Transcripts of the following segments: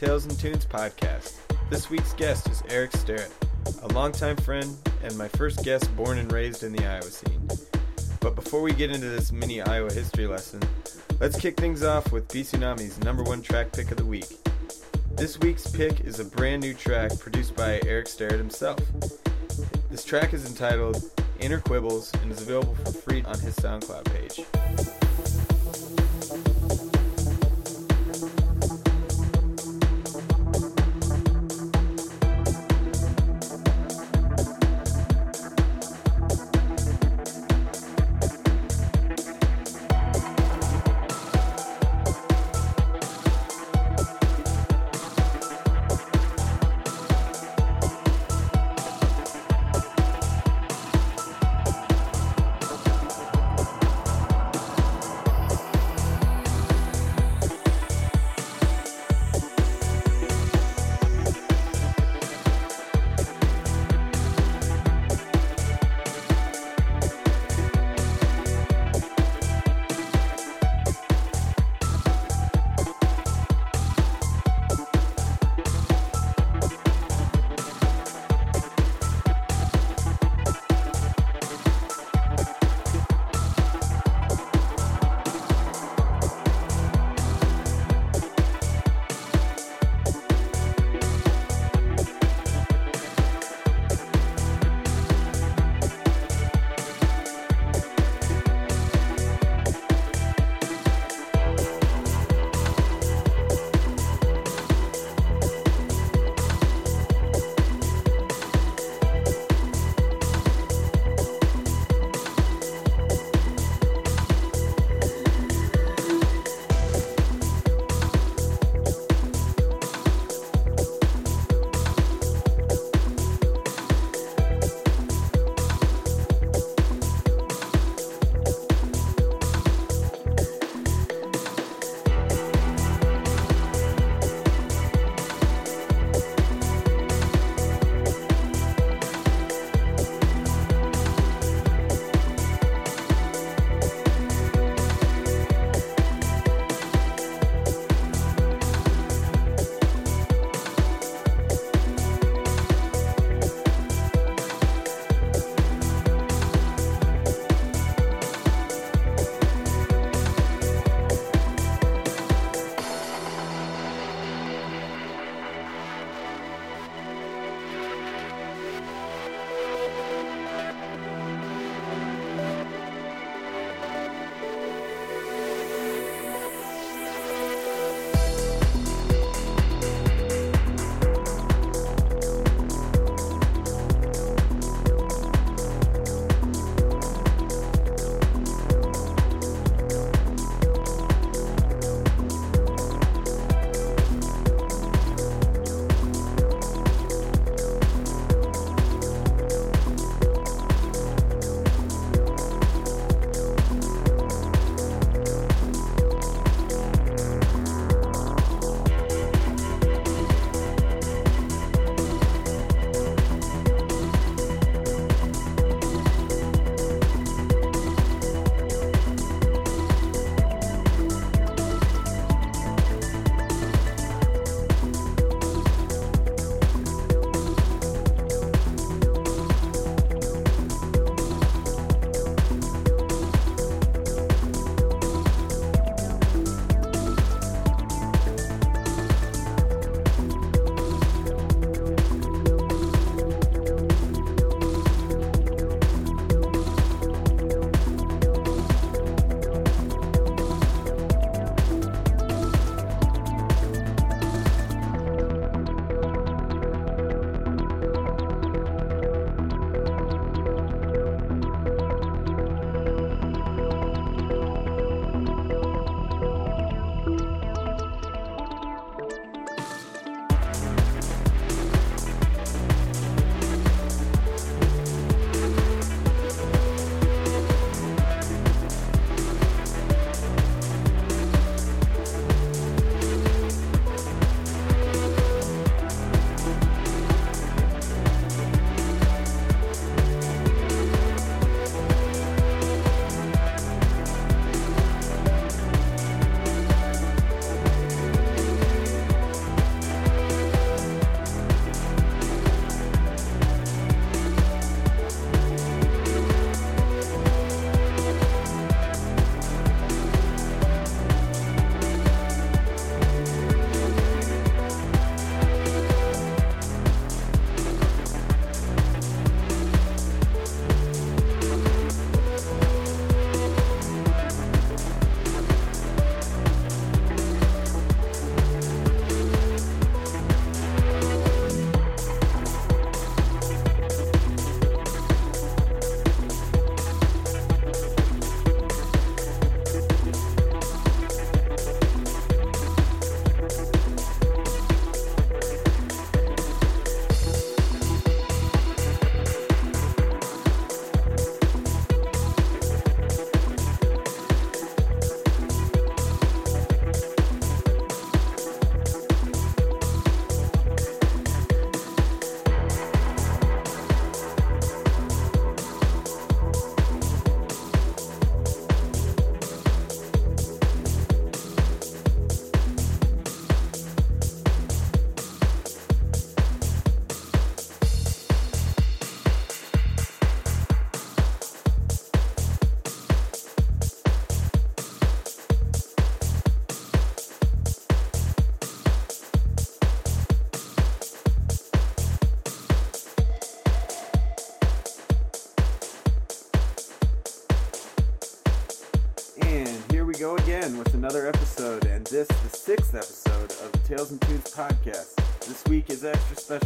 Tales and Tunes podcast. This week's guest is Eric Starrett, a longtime friend and my first guest born and raised in the Iowa scene. But before we get into this mini Iowa history lesson, let's kick things off with Tsunami's number one track pick of the week. This week's pick is a brand new track produced by Eric Starrett himself. This track is entitled Inner Quibbles and is available for free on his SoundCloud page.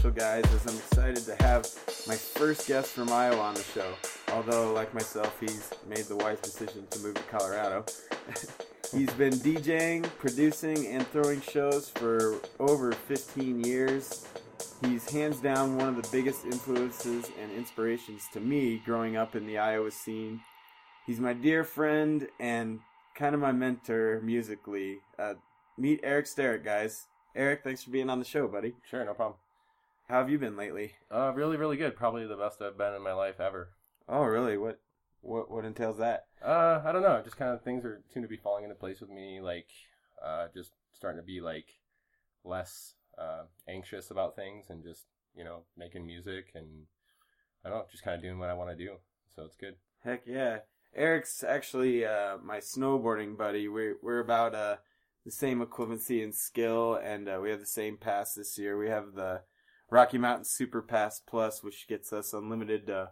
Special, guys, as I'm excited to have my first guest from Iowa on the show. Although, like myself, he's made the wise decision to move to Colorado. he's been DJing, producing, and throwing shows for over 15 years. He's hands down one of the biggest influences and inspirations to me growing up in the Iowa scene. He's my dear friend and kind of my mentor musically. Uh, meet Eric Starrett, guys. Eric, thanks for being on the show, buddy. Sure, no problem. How have you been lately? Uh, really, really good. Probably the best I've been in my life ever. Oh, really? What, what, what entails that? Uh, I don't know. Just kind of things are seem to be falling into place with me. Like, uh, just starting to be like less uh, anxious about things and just you know making music and I don't know, just kind of doing what I want to do. So it's good. Heck yeah. Eric's actually uh, my snowboarding buddy. We're we're about uh, the same equivalency in skill, and uh, we have the same pass this year. We have the Rocky Mountain Super Pass Plus, which gets us unlimited uh,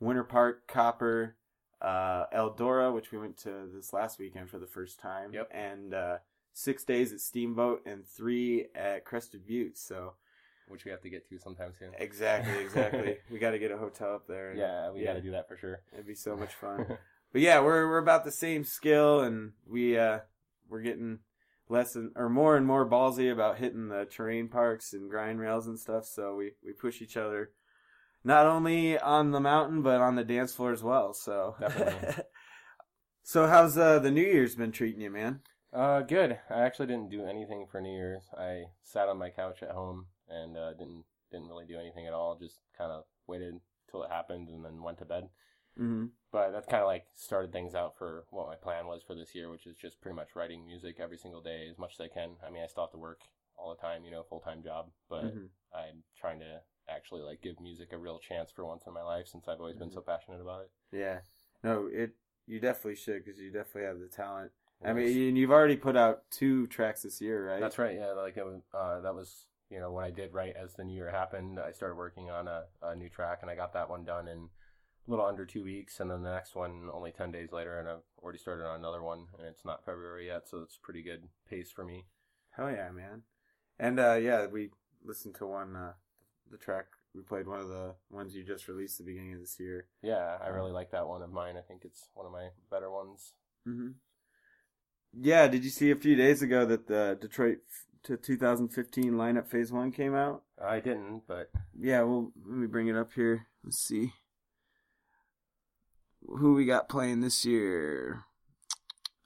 Winter Park, Copper, uh, Eldora, which we went to this last weekend for the first time, Yep. and uh, six days at Steamboat and three at Crested Butte. So Which we have to get to sometime soon. exactly, exactly. we got to get a hotel up there. and- Yeah, we got to do that for sure. It'd be so much fun. But yeah, we're we're about the same skill, and we uh we're getting less and or more and more ballsy about hitting the terrain parks and grind rails and stuff. So we we push each other, not only on the mountain but on the dance floor as well. So so how's uh, the New Year's been treating you, man? Uh, good. I actually didn't do anything for New Year's. I sat on my couch at home and uh, didn't didn't really do anything at all. Just kind of waited till it happened and then went to bed. Mm-hmm. But that kind of like started things out for what my plan was for this year, which is just pretty much writing music every single day as much as I can. I mean, I still have to work all the time, you know, full time job, but Mm-hmm. I'm trying to actually like give music a real chance for once in my life since I've always been so passionate about it. Yeah, no, it you definitely should because you definitely have the talent. I mean, you've already put out two tracks this year, right? That's right. Yeah, like it was. Uh, that was you know when I did right as the new year happened. I started working on a, a new track, and I got that one done in a little under two weeks, and then the next one only ten days later, and I've already started on another one, and it's not February yet, so it's pretty good pace for me. Hell yeah, man. And uh yeah, we listened to one uh the track we played one of the ones you just released at the beginning of this year. Yeah, I really like that one of mine. I think it's one of my better ones. Mm-hmm. Yeah, did you see a few days ago that the Detroit to 2015 lineup phase 1 came out? I didn't, but Yeah, well, let me bring it up here. Let's see. Who we got playing this year?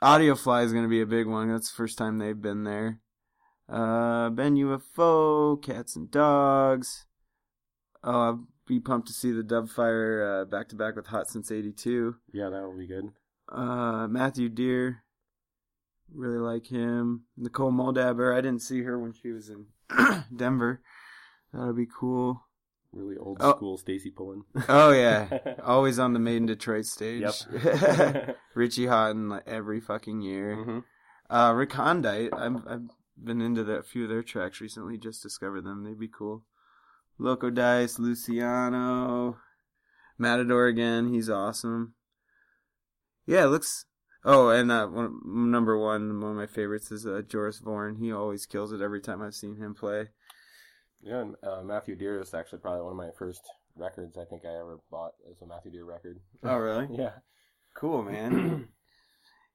Audiofly is going to be a big one. That's the first time they've been there. Uh, Ben UFO, Cats and Dogs. Oh, I'd be pumped to see the Dubfire uh, back to back with Hot Since 82. yeah, that will be good. Uh, Matthew Dear. Really like him. Nicole Moudaber. I didn't see her when she was in Denver. That'll be cool. Really old Oh. school Stacey Pullen. Oh yeah, always on the Made in Detroit stage. Yep. Richie Hawtin like every fucking year. hmm Uh, Recondite. I've I've been into the, a few of their tracks recently. Just discovered them. They'd be cool. Loco Dice, Luciano, Matador again. He's awesome. Yeah, it looks. Oh, and uh, one, number one, one of my favorites is uh, Joris Voorn. He always kills it every time I've seen him play. Yeah, and, uh, Matthew Dear is actually probably one of my first records I think I ever bought as a Matthew Dear record. Oh, really? yeah. Cool, man.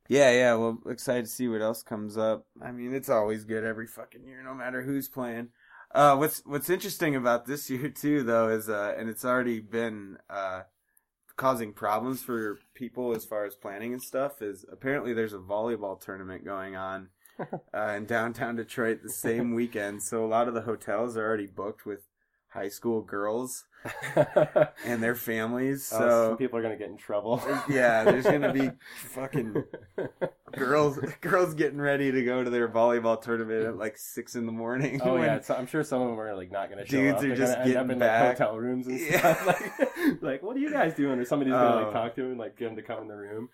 Yeah, yeah. Well, excited to see what else comes up. I mean, it's always good every fucking year, no matter who's playing. Uh, what's What's interesting about this year too, though, is uh, and it's already been uh, causing problems for people as far as planning and stuff. Is apparently there's a volleyball tournament going on uh, in downtown Detroit the same weekend, so a lot of the hotels are already booked with high school girls and their families. so So some people are gonna get in trouble. yeah, there's gonna be fucking girls girls getting ready to go to their volleyball tournament at like six in the morning. Oh yeah, so I'm sure some of them are like not gonna show Dudes up. are They're just gonna end up getting in back. like hotel rooms and Yeah. stuff. Like, like, what are you guys doing? Or somebody's gonna Oh. like talk to him and like get him to come in the room.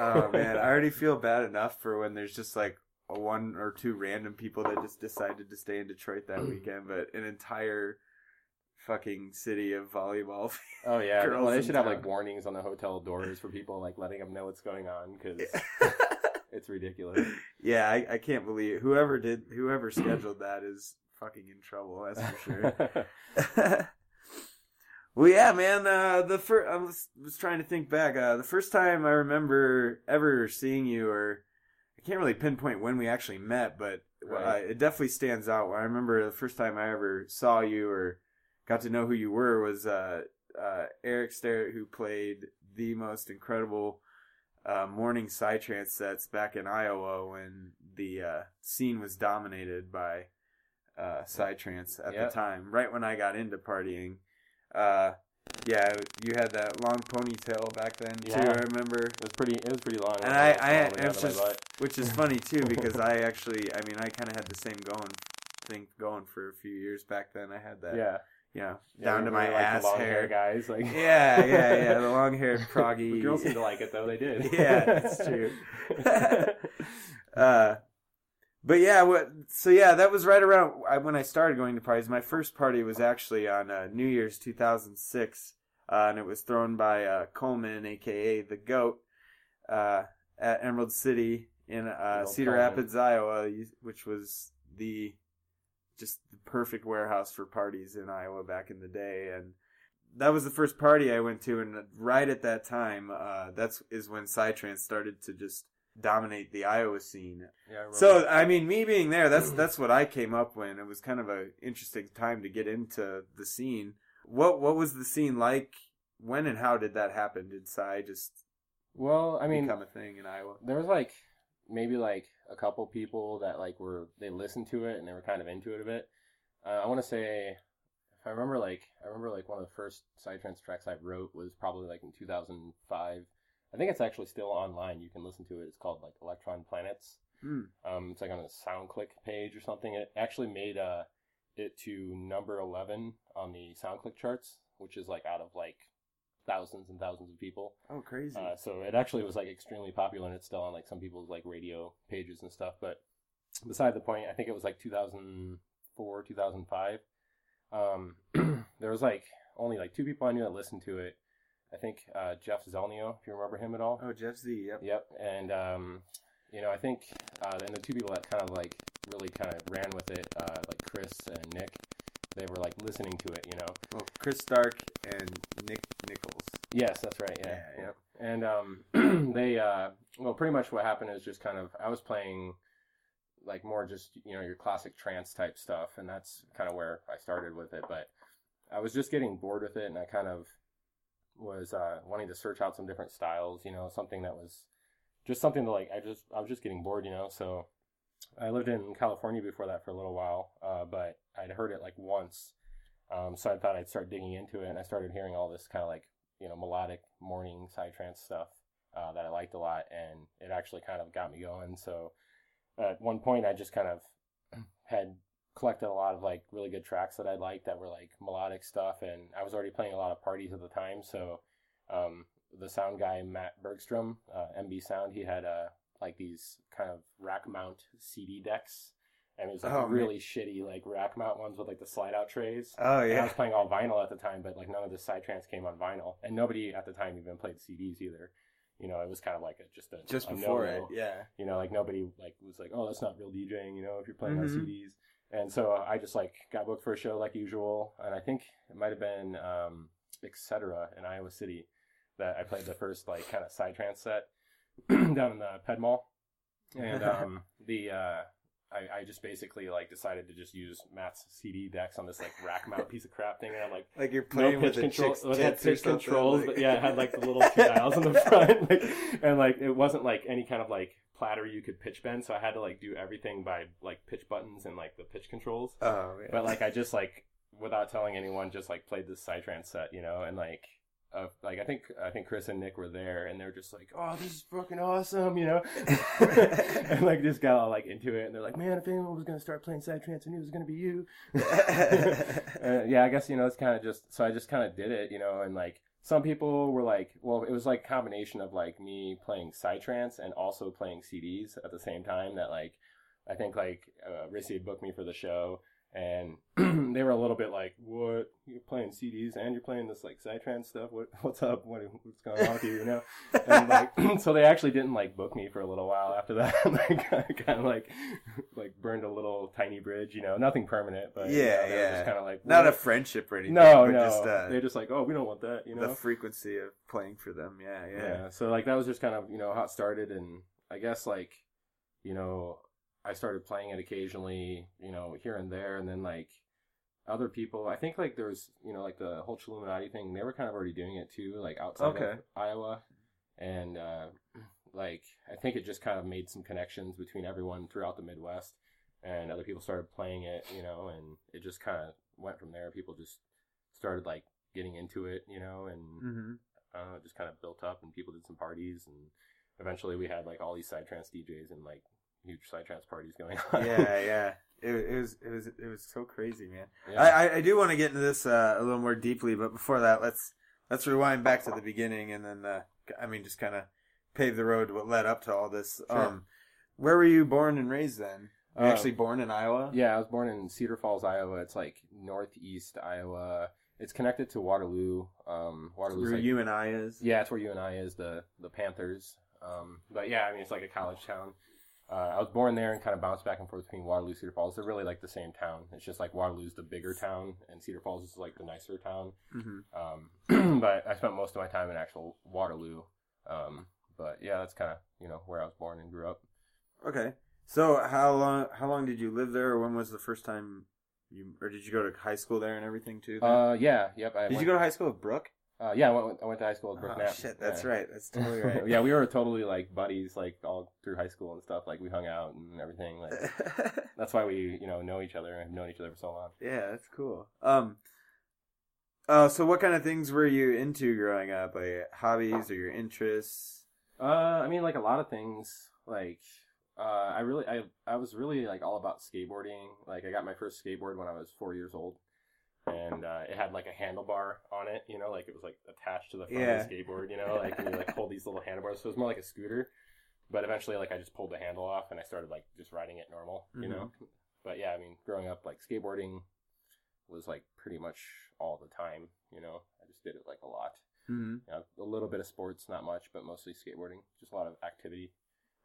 oh man, I already feel bad enough for when there's just like one or two random people that just decided to stay in Detroit that weekend, but an entire fucking city of volleyball. Oh yeah, well, they should have like warnings on the hotel doors for people, like letting them know what's going on because it's ridiculous. Yeah, I, I can't believe it. whoever did whoever scheduled that is fucking in trouble. That's for sure. well, yeah, man. Uh, the first I was was trying to think back. Uh, the first time I remember ever seeing you, or can't really pinpoint when we actually met, but Right. uh, it definitely stands out. I remember the first time I ever saw you or got to know who you were was uh, uh, Eric Starrett, who played the most incredible uh, morning psytrance sets back in Iowa when the uh, scene was dominated by uh, psytrance at Yep. the time. Right when I got into partying, uh, yeah, you had that long ponytail back then too. I remember, It was pretty. It was pretty long. and I, I, all the way down it's to my just, which is funny too because I actually, I mean, I kind of had the same going thing going for a few years back then. I had that, yeah, you know, Yeah, down to my like ass long hair. guys. Like Yeah, yeah, yeah. The long haired proggy. Girls seem to like it though. They did. Yeah, that's true. uh, but yeah, what? So yeah, that was right around when I started going to parties. My first party was actually on uh, New Year's 2006, uh, and it was thrown by uh, Coleman, aka the Goat, uh, at Emerald City in uh, Cedar Coleman. Rapids, Iowa, which was the just the perfect warehouse for parties in Iowa back in the day, and that was the first party I went to, and right at that time, uh, that's is when Psytrance started to just dominate the Iowa scene. yeah, I. So I mean, me being there, that's that's what I came up when. It was kind of a interesting time to get into the scene. What what was the scene like? When and how did that happen? Did Psy just well, I mean, become a thing in Iowa? there was like maybe like a couple people that like were they listened to it and they were kind of into it a bit. Uh, I want to say, I remember, like I remember like one of the first psytrance tracks I wrote was probably like in 2005. I think it's actually still online. You can listen to it. It's called like Electron Planets. Hmm. Um, it's like on a SoundClick page or something. It actually made uh, it to number 11 on the SoundClick charts, which is like out of like thousands and thousands of people. Oh, crazy! Uh, so it actually was like extremely popular, and it's still on like some people's like radio pages and stuff. But beside the point, I think it was like 2004, 2005. Um, there was like only like two people I knew that listened to it. I think uh, Jeff Zelnio, if you remember him at all. oh, Jeff Z. Yep. Yep, and um, you know I think uh, and the two people that kind of like really kind of ran with it, uh, like Chris and Nick, they were like listening to it. You know. Well, Chris Stark and Nick Nichols. Yes, that's right. Yeah, Yeah, yeah. And um, they uh, well, pretty much what happened is just kind of I was playing like more just you know your classic trance type stuff, and that's kind of where I started with it. But I was just getting bored with it, and I kind of was uh, wanting to search out some different styles. You know, something that was just something to like. I just I was just getting bored. You know, so I lived in California before that for a little while, uh, but I'd heard it like once. Um, so I thought I'd start digging into it, and I started hearing all this kind of like you know melodic morning psytrance stuff uh, that I liked a lot, and it actually kind of got me going. So at one point, I just kind of had collected a lot of like really good tracks that I liked that were like melodic stuff, and I was already playing a lot of parties at the time. So um, the sound guy Matt Bergstrom, uh, MB Sound, he had uh, like these kind of rack mount CD decks. And it was like Oh, man. really shitty, like rack mount ones with like the slide out trays. Oh And I was playing all vinyl at the time, but like none of the psytrance came on vinyl, and nobody at the time even played CDs either. You know, it was kind of like a, just a Just a before no-no. it, yeah. You know, like nobody like was like, oh, that's not real DJing. You know, if you're playing Mhm. on CDs. And so I just like got booked for a show like usual, and I think it might have been um, etc. in Iowa City that I played the first like kind of psytrance set down in the Ped Mall, and um, the uh, I, I just basically like decided to just use Matt's CD decks on this like rack mount piece of crap thing, and I'm like Like you're no playing pitch with control. chick's Well, had pitch controls, like- but yeah, it had like the little two dials in the front, like, and like it wasn't like any kind of like platter you could pitch bend, so I had to like do everything by like pitch buttons and like the pitch controls. Oh yeah. But like I just like without telling anyone, just like played this psytrance set, you know, and like. Uh, like I think I think Chris and Nick were there, and they're just like, "Oh, this is fucking awesome," you know, and like just got all like into it, and they're like, "Man, if anyone was gonna start playing psytrance, I knew it was gonna be you." uh, yeah, I guess you know it's kind of just so I just kind of did it, you know, and like some people were like, well, it was like a combination of like me playing psytrance and also playing CDs at the same time. That like I think like uh, Rissy had booked me for the show, and they were a little bit like, "What? You're playing CDs and you're playing this like psytrance stuff? What? What's up? What, what's going on with you? You know?" And like, so they actually didn't like book me for a little while after that. like, kind of like, like burned a little tiny bridge. You know, nothing permanent, but you Yeah, know, they were yeah. Just kind of like Not a friendship or anything. no, but no. Just, uh, They're just like, "Oh, we don't want that." You know, the frequency of playing for them. Yeah, yeah. yeah. So like that was just kind of you know how it started, and I guess like you know I started playing it occasionally, you know here and there, and then like other people. I think like there was you know like the whole Illuminati thing. They were kind of already doing it too, like outside Okay. of Iowa, and uh, like I think it just kind of made some connections between everyone throughout the Midwest, and other people started playing it, you know, and it just kind of went from there. People just started like getting into it, you know, and hmm uh, just kind of built up and people did some parties and eventually we had like all these psytrance DJs and like huge psytrance parties going on. yeah, yeah. It, it was it was it was so crazy, man. Yeah. I, I I do want to get into this uh, a little more deeply, but before that, let's let's rewind back to the beginning and then uh, I mean just kind of pave the road to what led up to all this. Sure. Um, where were you born and raised then? You Uh, actually born in Iowa? yeah, I was born in Cedar Falls, Iowa. It's like northeast Iowa. It's connected to Waterloo. Um, Waterloo's Where like, UNI is? yeah, it's where UNI is the the Panthers. Um, but yeah, I mean it's like a college town. Uh, I was born there and kind of bounced back and forth between Waterloo, and Cedar Falls. They're really like the same town. It's just like Waterloo's the bigger town and Cedar Falls is like the nicer town. hmm Um, but I spent most of my time in actual Waterloo. Um, but yeah, that's kind of you know where I was born and grew up. Okay. So how long how long did you live there, or when was the first time you, or did you go to high school there and everything too? then? Uh, yeah, yep. I did went, you go to high school with Brooke? Uh, yeah, I went, I went to high school with Brook Oh shit, that's yeah. right. That's totally right. yeah, we were totally like buddies, like all through high school and stuff. Like we hung out and everything. Like that's why we you know know each other and have known each other for so long. yeah, that's cool. Um. Uh, so what kind of things were you into growing up? Like hobbies or your interests? Uh, I mean, like a lot of things. Like, uh, I really, I, I was really like all about skateboarding. Like, I got my first skateboard when I was four years old, and uh, it had like a handlebar on it. You know, like it was like attached to the front Yeah. of the skateboard. You know, like you like hold these little handlebars. So it was more like a scooter. But eventually, like I just pulled the handle off and I started like just riding it normal. You know. But yeah, I mean, growing up, like skateboarding was like pretty much all the time. You know, I just did it like a lot. Mm-hmm. You know, a little bit of sports, not much, but mostly skateboarding. Just a lot of activity.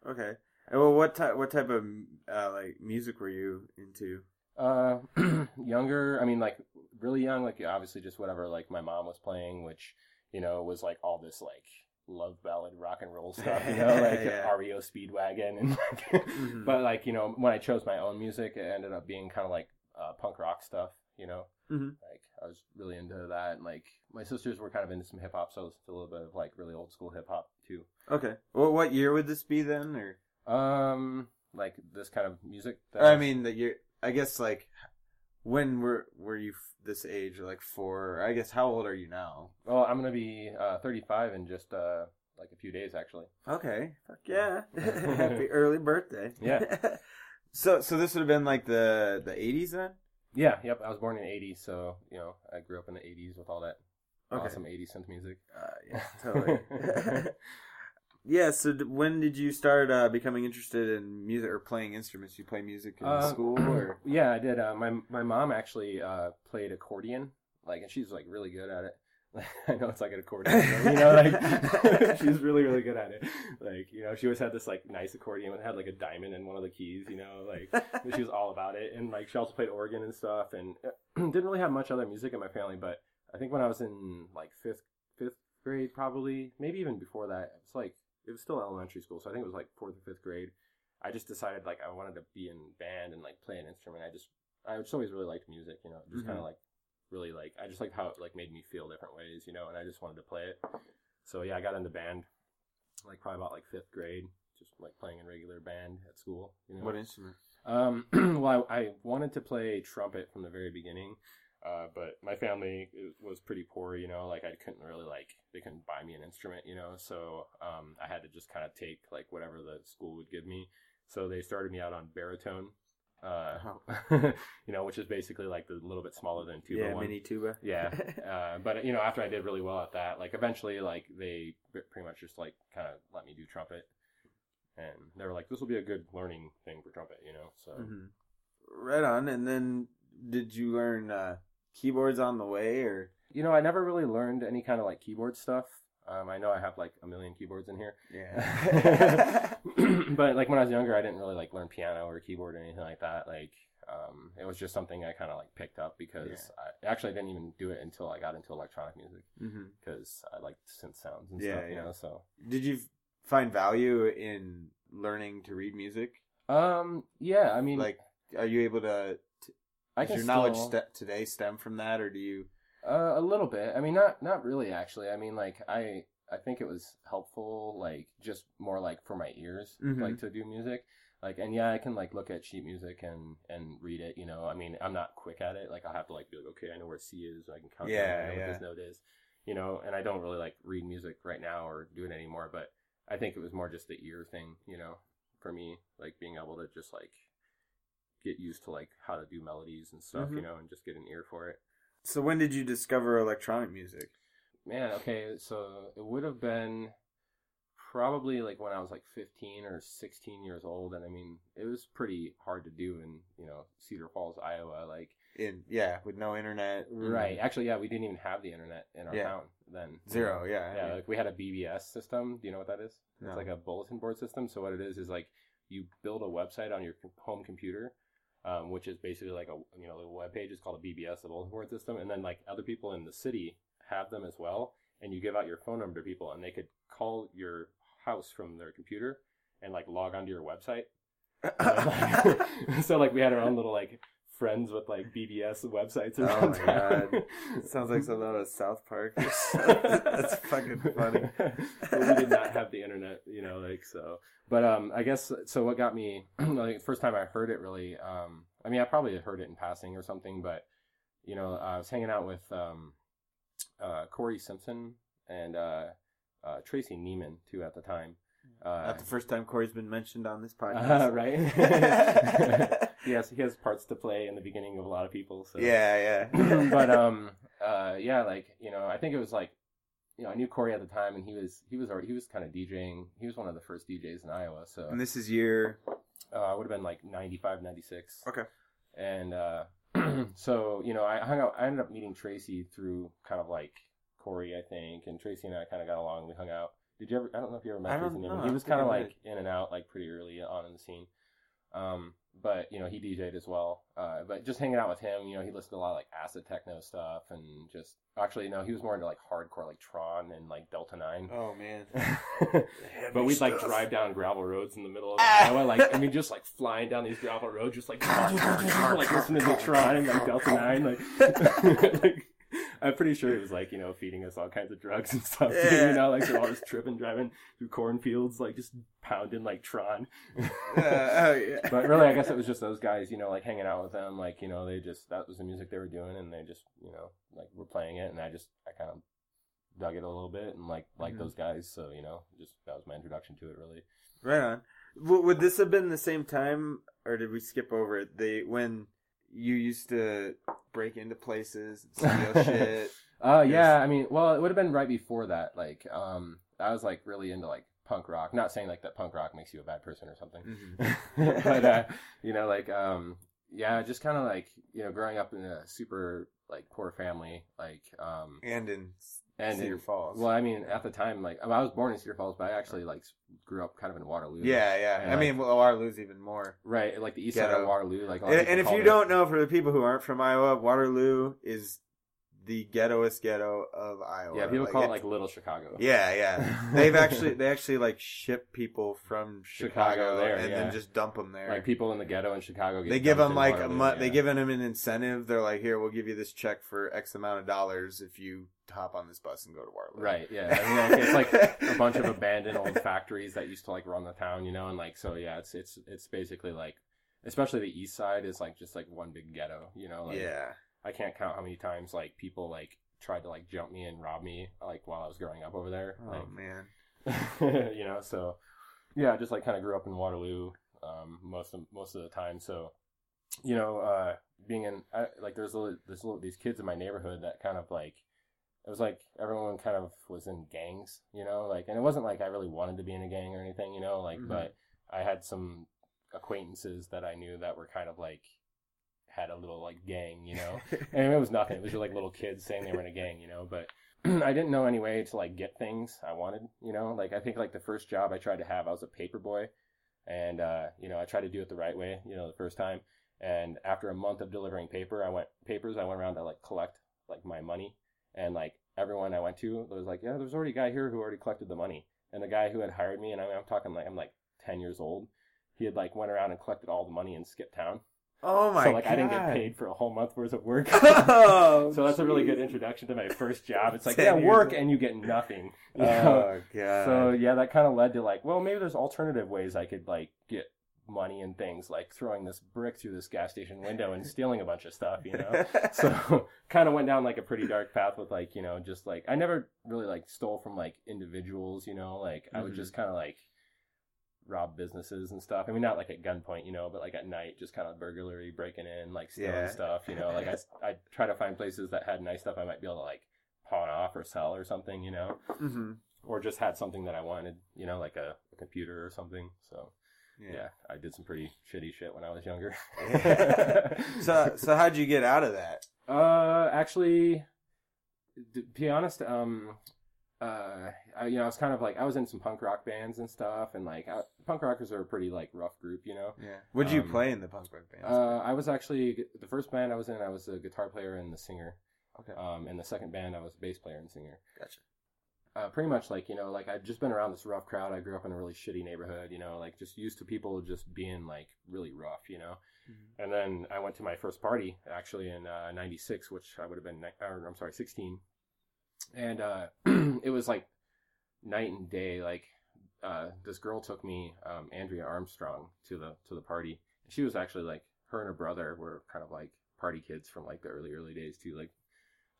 Okay. Well, what type what type of uh, like music were you into? Uh, younger. I mean, like really young. Like obviously, just whatever like my mom was playing, which you know was like all this like love ballad rock and roll stuff. You know, like Yeah. REO Speedwagon and. Like, Mhm. But like you know, when I chose my own music, it ended up being kind of like uh, punk rock stuff. You know, Mhm. like I was really into that. And like my sisters were kind of into some hip hop, so it's a little bit of like really old school hip hop too. Okay. Well, what year would this be then, or? Um, like this kind of music. that Or, I mean, that you're. I guess like, when were were you this age? Like four? I guess how old are you now? well, I'm gonna be uh, 35 in just uh, like a few days, actually. Okay. Fuck yeah. Happy early birthday. Yeah. so so this would have been like the the eighties then. Yeah, yep. I was born in '80, so you know I grew up in the '80s with all that Okay. awesome '80s synth music. Uh, yeah. Totally. yeah. So d- when did you start uh, becoming interested in music or playing instruments? You play music in Uh, school or? yeah, I did. Uh, my my mom actually uh, played accordion, like, and she's like really good at it. I know it's like an accordion, you know, like she's really really good at it. Like, you know, she always had this like nice accordion that had like a diamond in one of the keys, you know, like she was all about it. And like she also played organ and stuff, and didn't really have much other music in my family. But I think when I was in like fifth fifth grade, probably maybe even before that, it's like it was still elementary school, so I think it was like fourth or fifth grade. I just decided like I wanted to be in band and like play an instrument. I just I just always really liked music, you know, just kind Mhm. of like really like I just liked how it like made me feel different ways, you know, and I just wanted to play it. So yeah, I got into band like probably about like fifth grade, just like playing in regular band at school. You know, What instrument? um, well, I, I wanted to play trumpet from the very beginning, uh, but my family was pretty poor, you know, like I couldn't really like, they couldn't buy me an instrument, you know, so, um, I had to just kind of take like whatever the school would give me. So they started me out on baritone, uh, you know, which is basically like the little bit smaller than tuba yeah, one. mini tuba. Yeah, uh, but you know, after I did really well at that, like eventually, like they pretty much just like kind of let me do trumpet, and they were like, "This will be a good learning thing for trumpet," you know. So Mhm. Right on. And then, did you learn uh, keyboards on the way, or You know, I never really learned any kind of like keyboard stuff. Um, I know I have like a million keyboards in here. yeah? but like when I was younger, I didn't really like learn piano or keyboard or anything like that. Like um, it was just something I kind of like picked up because I actually didn't even do it until I got into electronic music because I liked synth sounds and Yeah, stuff, you yeah. know. So Did you find value in learning to read music? um, yeah, I mean, Like, are you able to? I Does your knowledge still- st- today stem from that, or do you? Uh, a little bit. I mean, not not really actually. I mean, like I I think it was helpful, like just more like for my ears, Mhm. like to do music. Like, and yeah, I can like look at sheet music and and read it. You know, I mean, I'm not quick at it. Like, I'll have to like be like, okay, I know where C is. I can count. down, Yeah, I know yeah. what this note is. You know, and I don't really like read music right now or do it anymore. But I think it was more just the ear thing. You know, for me, like being able to just like get used to like how to do melodies and stuff. Mhm. You know, and just get an ear for it. So when did you discover electronic music? Man, okay, so it would have been probably like when I was like 15 or 16 years old, and I mean, it was pretty hard to do in you know Cedar Falls, Iowa. Like, In yeah, with no internet. right? Actually, yeah, we didn't even have the internet in our Yeah. town then. Zero. Yeah. Yeah, like we had a BBS system. Do you know what that is? No. It's like a bulletin board system. So what it is is like you build a website on your home computer, um, which is basically like a you know the web page is called a BBS, a bulletin board system, and then like other people in the city have them as well, and you give out your phone number to people, and they could call your house from their computer and like log onto your website. so like we had our own little like friends with like BBS websites or Oh around my. God. Sounds like something out of South Park. That's fucking funny. but we did not have the internet, you know, like so. But um, I guess so. What got me like the first time I heard it really, um, I mean, I probably had heard it in passing or something, but you know, I was hanging out with um, uh, Corey Simpson and uh, uh, Tracy Neiman too at the time. Uh, Not the first time Corey's been mentioned on this uh, podcast. right? he has he has parts to play in the beginning of a lot of people. So Yeah, yeah. but um uh yeah like you know i think it was like you know i knew corey at the time and he was he was already he was kind of djing he was one of the first djs in iowa so and this is year. uh would have been like 95 96 Okay. and uh so you know i hung out i ended up meeting tracy through kind of like corey i think and tracy and i kind of got along we hung out did you ever i don't know if you ever met don't know. he was kind of like in and out like pretty early on in the scene um but you know he DJ'd as well. Uh, but just hanging out with him, you know, he listened to a lot of like acid techno stuff and just actually no, he was more into like hardcore like Tron and like Delta Nine. Oh man. but we'd like drive down gravel roads in the middle of Iowa, like I mean, just like flying down these gravel roads, just like like listening to Tron and like Delta Nine, like, like I'm pretty sure it was like you know feeding us all kinds of drugs and stuff. too, Yeah. You know, like they're all just tripping, driving through cornfields, like just pounding like Tron. Uh, oh yeah. but really, I guess it was just those guys, you know, like hanging out with them. Like, you know, they just, that was the music they were doing and they just, you know, like were playing it. And I just, I kind of dug it a little bit and like, like Mhm. those guys. So, you know, just, that was my introduction to it really. Right on. W- would this have been the same time, or did we skip over it? They when you used to break into places, and steal shit. Uh, yeah, I mean, well, it would have been right before that. Like, um, I was like really into like punk rock. Not saying like that punk rock makes you a bad person or something. Mhm. but uh, you know, like um, yeah, just kind of like you know, growing up in a super like poor family, like um, And in and Cedar Falls. Well, I mean, at the time, like I was born in Cedar Falls, but I actually like grew up kind of in Waterloo. yeah, yeah. And, I like- mean, well, Waterloo's even more. right, like the east side of Waterloo. Like, a And, and if you it- don't know, for the people who aren't from Iowa, Waterloo is the ghettoest ghetto of Iowa. yeah, people call it like Little Chicago. Yeah, yeah. They've actually they actually like ship people from Chicago, Chicago there, and yeah. then just dump them there. like people in the ghetto in Chicago. Get they give them like a Waterloo, month. They yeah. give them an incentive. They're like, here, we'll give you this check for X amount of dollars if you hop on this bus and go to Waterloo. Right, yeah. I mean, like, it's like a bunch of abandoned old factories that used to like run the town, you know, and like so yeah, it's it's it's basically like especially the east side is like just like one big ghetto, you know. Like, yeah. I can't count how many times like people like tried to like jump me and rob me like while I was growing up over there. Oh Like, man. you know, so yeah, I just like kind of grew up in Waterloo um, most of most of the time. So you know, uh, being in I, like there's little, there's little these kids in my neighborhood that kind of like it was like everyone kind of was in gangs, you know, like and it wasn't like I really wanted to be in a gang or anything, you know, like Mhm. but I had some acquaintances that I knew that were kind of like had a little like gang, you know. and it was nothing. It was just like little kids saying they were in a gang, you know. But I didn't know any way to like get things I wanted, you know. Like I think like the first job I tried to have, I was a paper boy, and uh, you know I tried to do it the right way, you know, the first time. And after a month of delivering paper, I went papers. I went around to like collect like my money, and like everyone I went to was like, yeah, there's already a guy here who already collected the money, and the guy who had hired me, and I I'm talking like I'm like ten years old. He had like went around and collected all the money and skipped town. Oh my god. so like god! I didn't get paid for a whole month worth of work. Oh, so that's a really good introduction to my first job. It's like yeah, work and you get nothing. you know? Oh god! So yeah, that kind of led to like, well, maybe there's alternative ways I could like get money and things, like throwing this brick through this gas station window and stealing a bunch of stuff, you know. so kind of went down like a pretty dark path with like you know just like I never really like stole from like individuals, you know. Like I would Mhm. just kind of like rob businesses and stuff. I mean, not like at gunpoint, you know, but like at night, just kind of burglary, breaking in, like stealing Yeah. stuff, you know. Like I I try to find places that had nice stuff I might be able to like pawn off or sell or something, you know hmm or just had something that I wanted, you know, like a, a computer or something. So yeah. I did some pretty shitty shit when I was younger. so so how'd you get out of that? uh, actually, to be honest, um, uh, I, you know, I was kind of like I was in some punk rock bands and stuff, and like I, punk rockers are a pretty like rough group, you know. Yeah. What'd you Um, play in the punk rock bands? Uh, I was actually the first band I was in. I was a guitar player and the singer. okay. Um, and the second band I was bass player and singer. Gotcha. Uh, pretty much like you know like i've just been around this rough crowd. I grew up in a really shitty neighborhood you know like just used to people just being like really rough you know? Mhm. and then i went to my first party actually in uh, 96 which i would have been or, i'm sorry 16 and uh, it was like night and day like uh, this girl took me um, andrea armstrong to the to the party. She was actually like her and her brother were kind of like party kids from like the early early days too like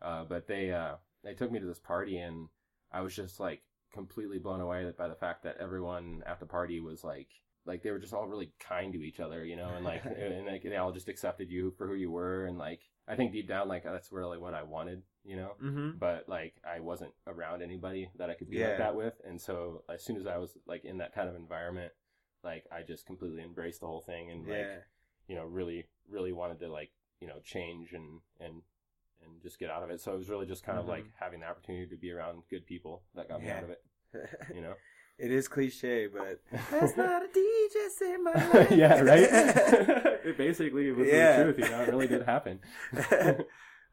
uh, but they uh, they took me to this party and I was just like completely blown away by the fact that everyone at the party was like like they were just all really kind to each other, you know, and like and like they all just accepted you for who you were and like I think deep down like that's really what I wanted, you know. Mm-hmm. But like I wasn't around anybody that I could be Yeah. like that with, and so as soon as I was like in that kind of environment, like I just completely embraced the whole thing and like Yeah. you know really really wanted to like you know change and and and just get out of it so it was really just kind of Mhm. like having the opportunity to be around good people that got me Yeah. out of it you know it is cliche, but that's not a DJ say my life. yeah right it basically was Yeah. the truth you know it really did happen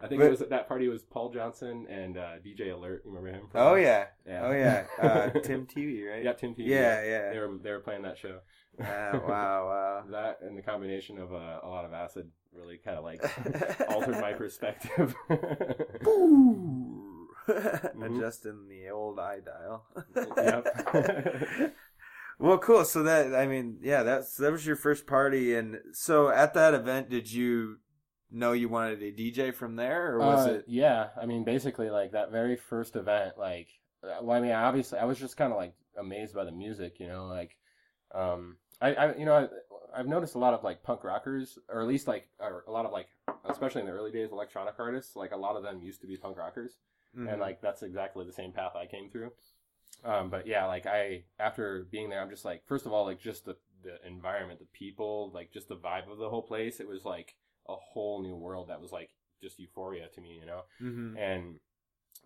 I think But- it was that party was Paul Johnson and uh, DJ Alert. You remember him? from- oh yeah. yeah. Oh yeah. Uh, Tim TV, right? yeah, Tim T. Yeah, yeah. They were they were playing that show. Ah, wow, wow. that and the combination of uh, a lot of acid really kind of like altered my perspective. Boo! Mm-hmm. Adjusting the old eye dial. yep. well, cool. So that I mean, yeah, that's that was your first party, and so at that event, did you know you wanted a DJ from there, or was Uh, it? Yeah, I mean, basically, like that very first event, like, uh, well, I mean, obviously, I was just kind of like amazed by the music, you know, like, um, I, I, you know, I, I've noticed a lot of like punk rockers, or at least like, or a lot of like, especially in the early days, electronic artists, like a lot of them used to be punk rockers, Mhm. and like that's exactly the same path I came through. Um, but yeah, like I, after being there, I'm just like, first of all, like just the the environment, the people, like just the vibe of the whole place, it was like a whole new world that was like just euphoria to me, you know. Mhm. And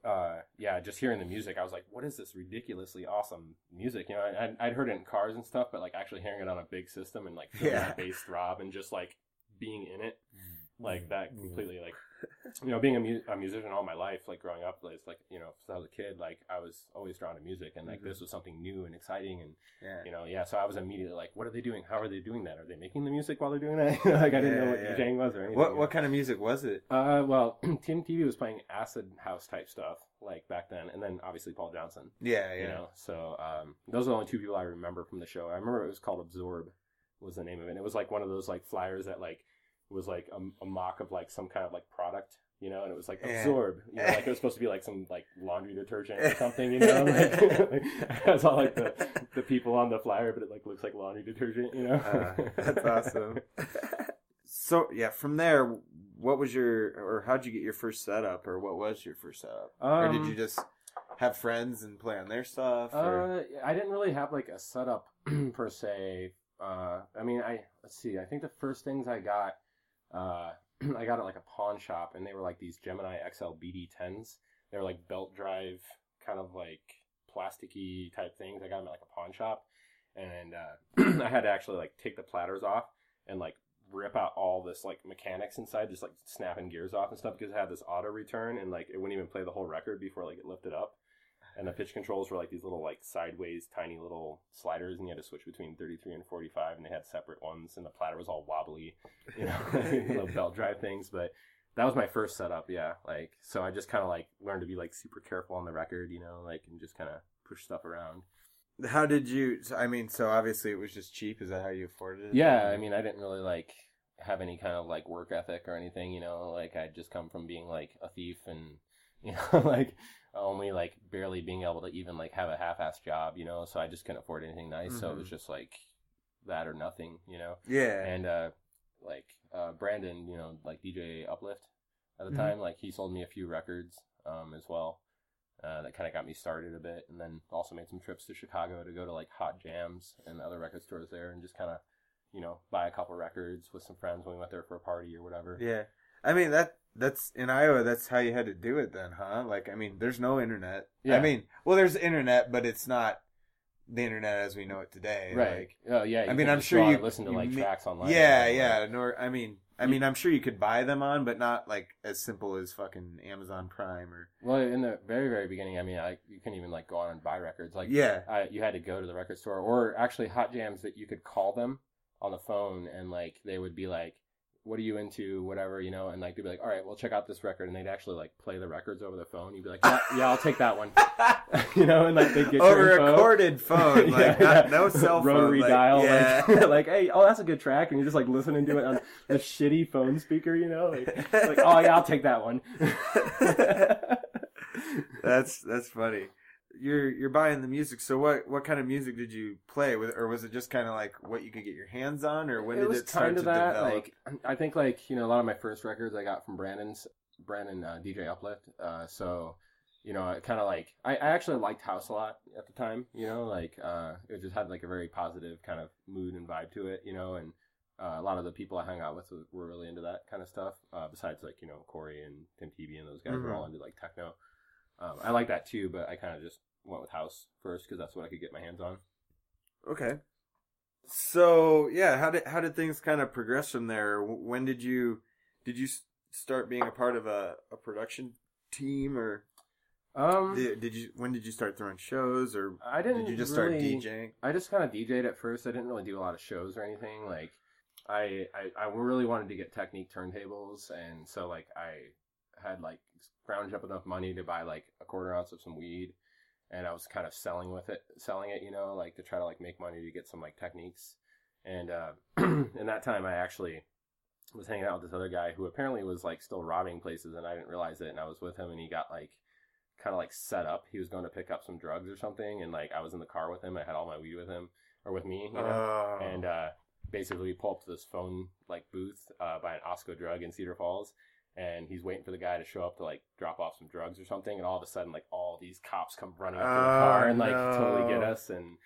uh, yeah, just hearing the music, I was like, "What is this ridiculously awesome music?" You know, I, I'd heard it in cars and stuff, but like actually hearing it on a big system and like feeling Yeah. that bass throb and just like being in it, like that Mm. completely like you know being a, mu- a musician all my life like growing up like, like you know since i was a kid like i was always drawn to music and like Mhm. this was something new and exciting and Yeah. you know yeah so i was immediately like what are they doing how are they doing that are they making the music while they're doing that like i didn't know what yeah. djing was or anything What what kind of music was it? uh well tim tv was playing acid house type stuff like back then and then obviously paul johnson Yeah, you yeah. know so um those are the only two people i remember from the show i remember it was called absorb was the name of it and it was like one of those like flyers that like was like a, a mock of like some kind of like product you know and it was like Yeah. absorb you know like it was supposed to be like some like laundry detergent or something you know like, that's all like the the people on the flyer but it like looks like laundry detergent you know Uh, that's awesome. so yeah, from there, what was your or how'd you get your first setup, or what was your first setup, or did Um, you just have friends and play on their stuff? Or? Uh, I didn't really have like a setup per se. Uh, I mean, I let's see. I think the first things I got, uh, I got it like a pawn shop, and they were like these Gemini XL BD10s. They were like belt drive, kind of like plasticky type things. I got them at like a pawn shop, and uh, I had to actually like take the platters off and like rip out all this like mechanics inside, just like snapping gears off and stuff because it had this auto return and like it wouldn't even play the whole record before like it lifted up. And the pitch controls were like these little like sideways tiny little sliders, and you had to switch between 33 and 45, and they had separate ones, and the platter was all wobbly, you know, little belt drive things. But that was my first setup, yeah. Like so, I just kind of like learned to be like super careful on the record, you know, like and just kind of push stuff around. How did you? I mean, so obviously it was just cheap. Is that how you afforded it? Yeah, I mean, I didn't really like have any kind of like work ethic or anything, you know. Like I just come from being like a thief and you know like only like barely being able to even like have a half-ass job, you know. So I just couldn't afford anything nice, so it was just like that or nothing, you know. yeah. And uh like uh Brandon, you know, like DJ Uplift at the Mhm. time, like he sold me a few records um as well. Uh, that kind of got me started a bit, and then also made some trips to Chicago to go to like Hot Jams and other record stores there, and just kind of, you know, buy a couple records with some friends when we went there for a party or whatever. Yeah. I mean that that's in Iowa that's how you had to do it then, huh? Like I mean, there's no internet. Yeah. I mean, well there's internet, but it's not the internet as we know it today. Right. Like, oh yeah. I mean, I'm sure you listen to you like ma- tracks online. yeah, yeah. Nor I mean, I mean, I'm sure you could buy them on, but not like as simple as fucking Amazon Prime or Well, in the very very beginning, I mean, I you couldn't even like go on and buy records. Like yeah. I, you had to go to the record store, or actually Hot Jams that you could call them on the phone, and like they would be like, "What are you into?" Whatever you know, and like they'd be like, "All right, well check out this record," and they'd actually like play the records over the phone. You'd be like, "Yeah, yeah I'll take that one," you know, and like they get Over your a info. corded phone, like Yeah, not, yeah. no cell phone, rotary like, dial, Yeah. like, like, hey, oh, that's a good track, and you're just like listening to it on the shitty phone speaker, you know, like, like oh yeah, I'll take that one. that's that's funny. You're you're buying the music. So what what kind of music did you play with, or was it just kind of like what you could get your hands on, or when it did it start to that. develop? Like, I think like you know a lot of my first records I got from Brandon's Brandon uh, DJ Uplift. Uh, so you know, I kind of like I, I actually liked house a lot at the time. You know, like uh, it just had like a very positive kind of mood and vibe to it. You know, and uh, a lot of the people I hung out with were really into that kind of stuff. Uh, besides like you know Corey and Tim Peavy and those guys were Mhm. all into like techno. Um, I like that too, but I kind of just went with house first because that's what I could get my hands on. Okay. So yeah, how did how did things kind of progress from there? When did you did you start being a part of a, a production team, or Um, did, did you when did you start throwing shows, or I didn't. did you just really- start DJing? I just kind of DJ'd at first. I didn't really do a lot of shows or anything. Like, I, I I really wanted to get Technics turntables, and so like I had like scrounged up enough money to buy like a quarter ounce of some weed, and I was kind of selling with it, selling it, you know, like to try to like make money to get some like Technics. And uh, in that time, I actually was hanging out with this other guy who apparently was like still robbing places, and I didn't realize it. And I was with him, and he got like kind of like set up. He was going to pick up some drugs or something, and like I was in the car with him. I had all my weed with him or with me, you know. Oh. And uh, basically, we pulled up to this phone like booth uh, by an Osco drug in Cedar Falls, and he's waiting for the guy to show up to like drop off some drugs or something. And all of a sudden, like all these cops come running up to the Oh, car and like totally get us. And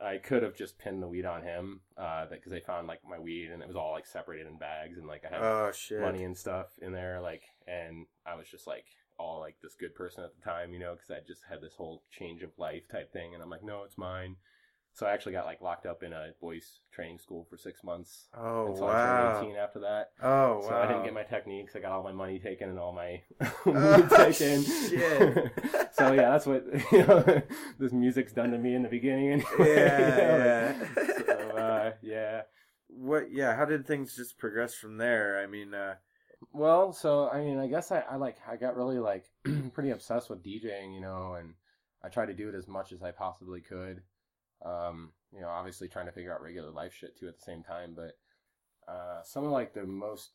I could have just pinned the weed on him uh, because they found like my weed and it was all like separated in bags and like I had oh money and stuff in there like and i was just like all like this good person at the time you know because i just had this whole change of life type thing and i'm like no it's mine so i actually got like locked up in a boys training school for six months Oh until i wow! turned 18 after that Oh wow! so i didn't get my Technics i got all my money taken and all my Oh, taken shit. so yeah that's what you know this music's done to me in the beginning anyway, Yeah, you know, yeah. so uh, yeah what? Yeah, how did things just progress from there? I mean, uh, Well, so I mean, I guess I, I like I got really like pretty obsessed with DJing, you know, and I tried to do it as much as I possibly could. Um, you know, obviously trying to figure out regular life shit too at the same time, but uh, some of like the most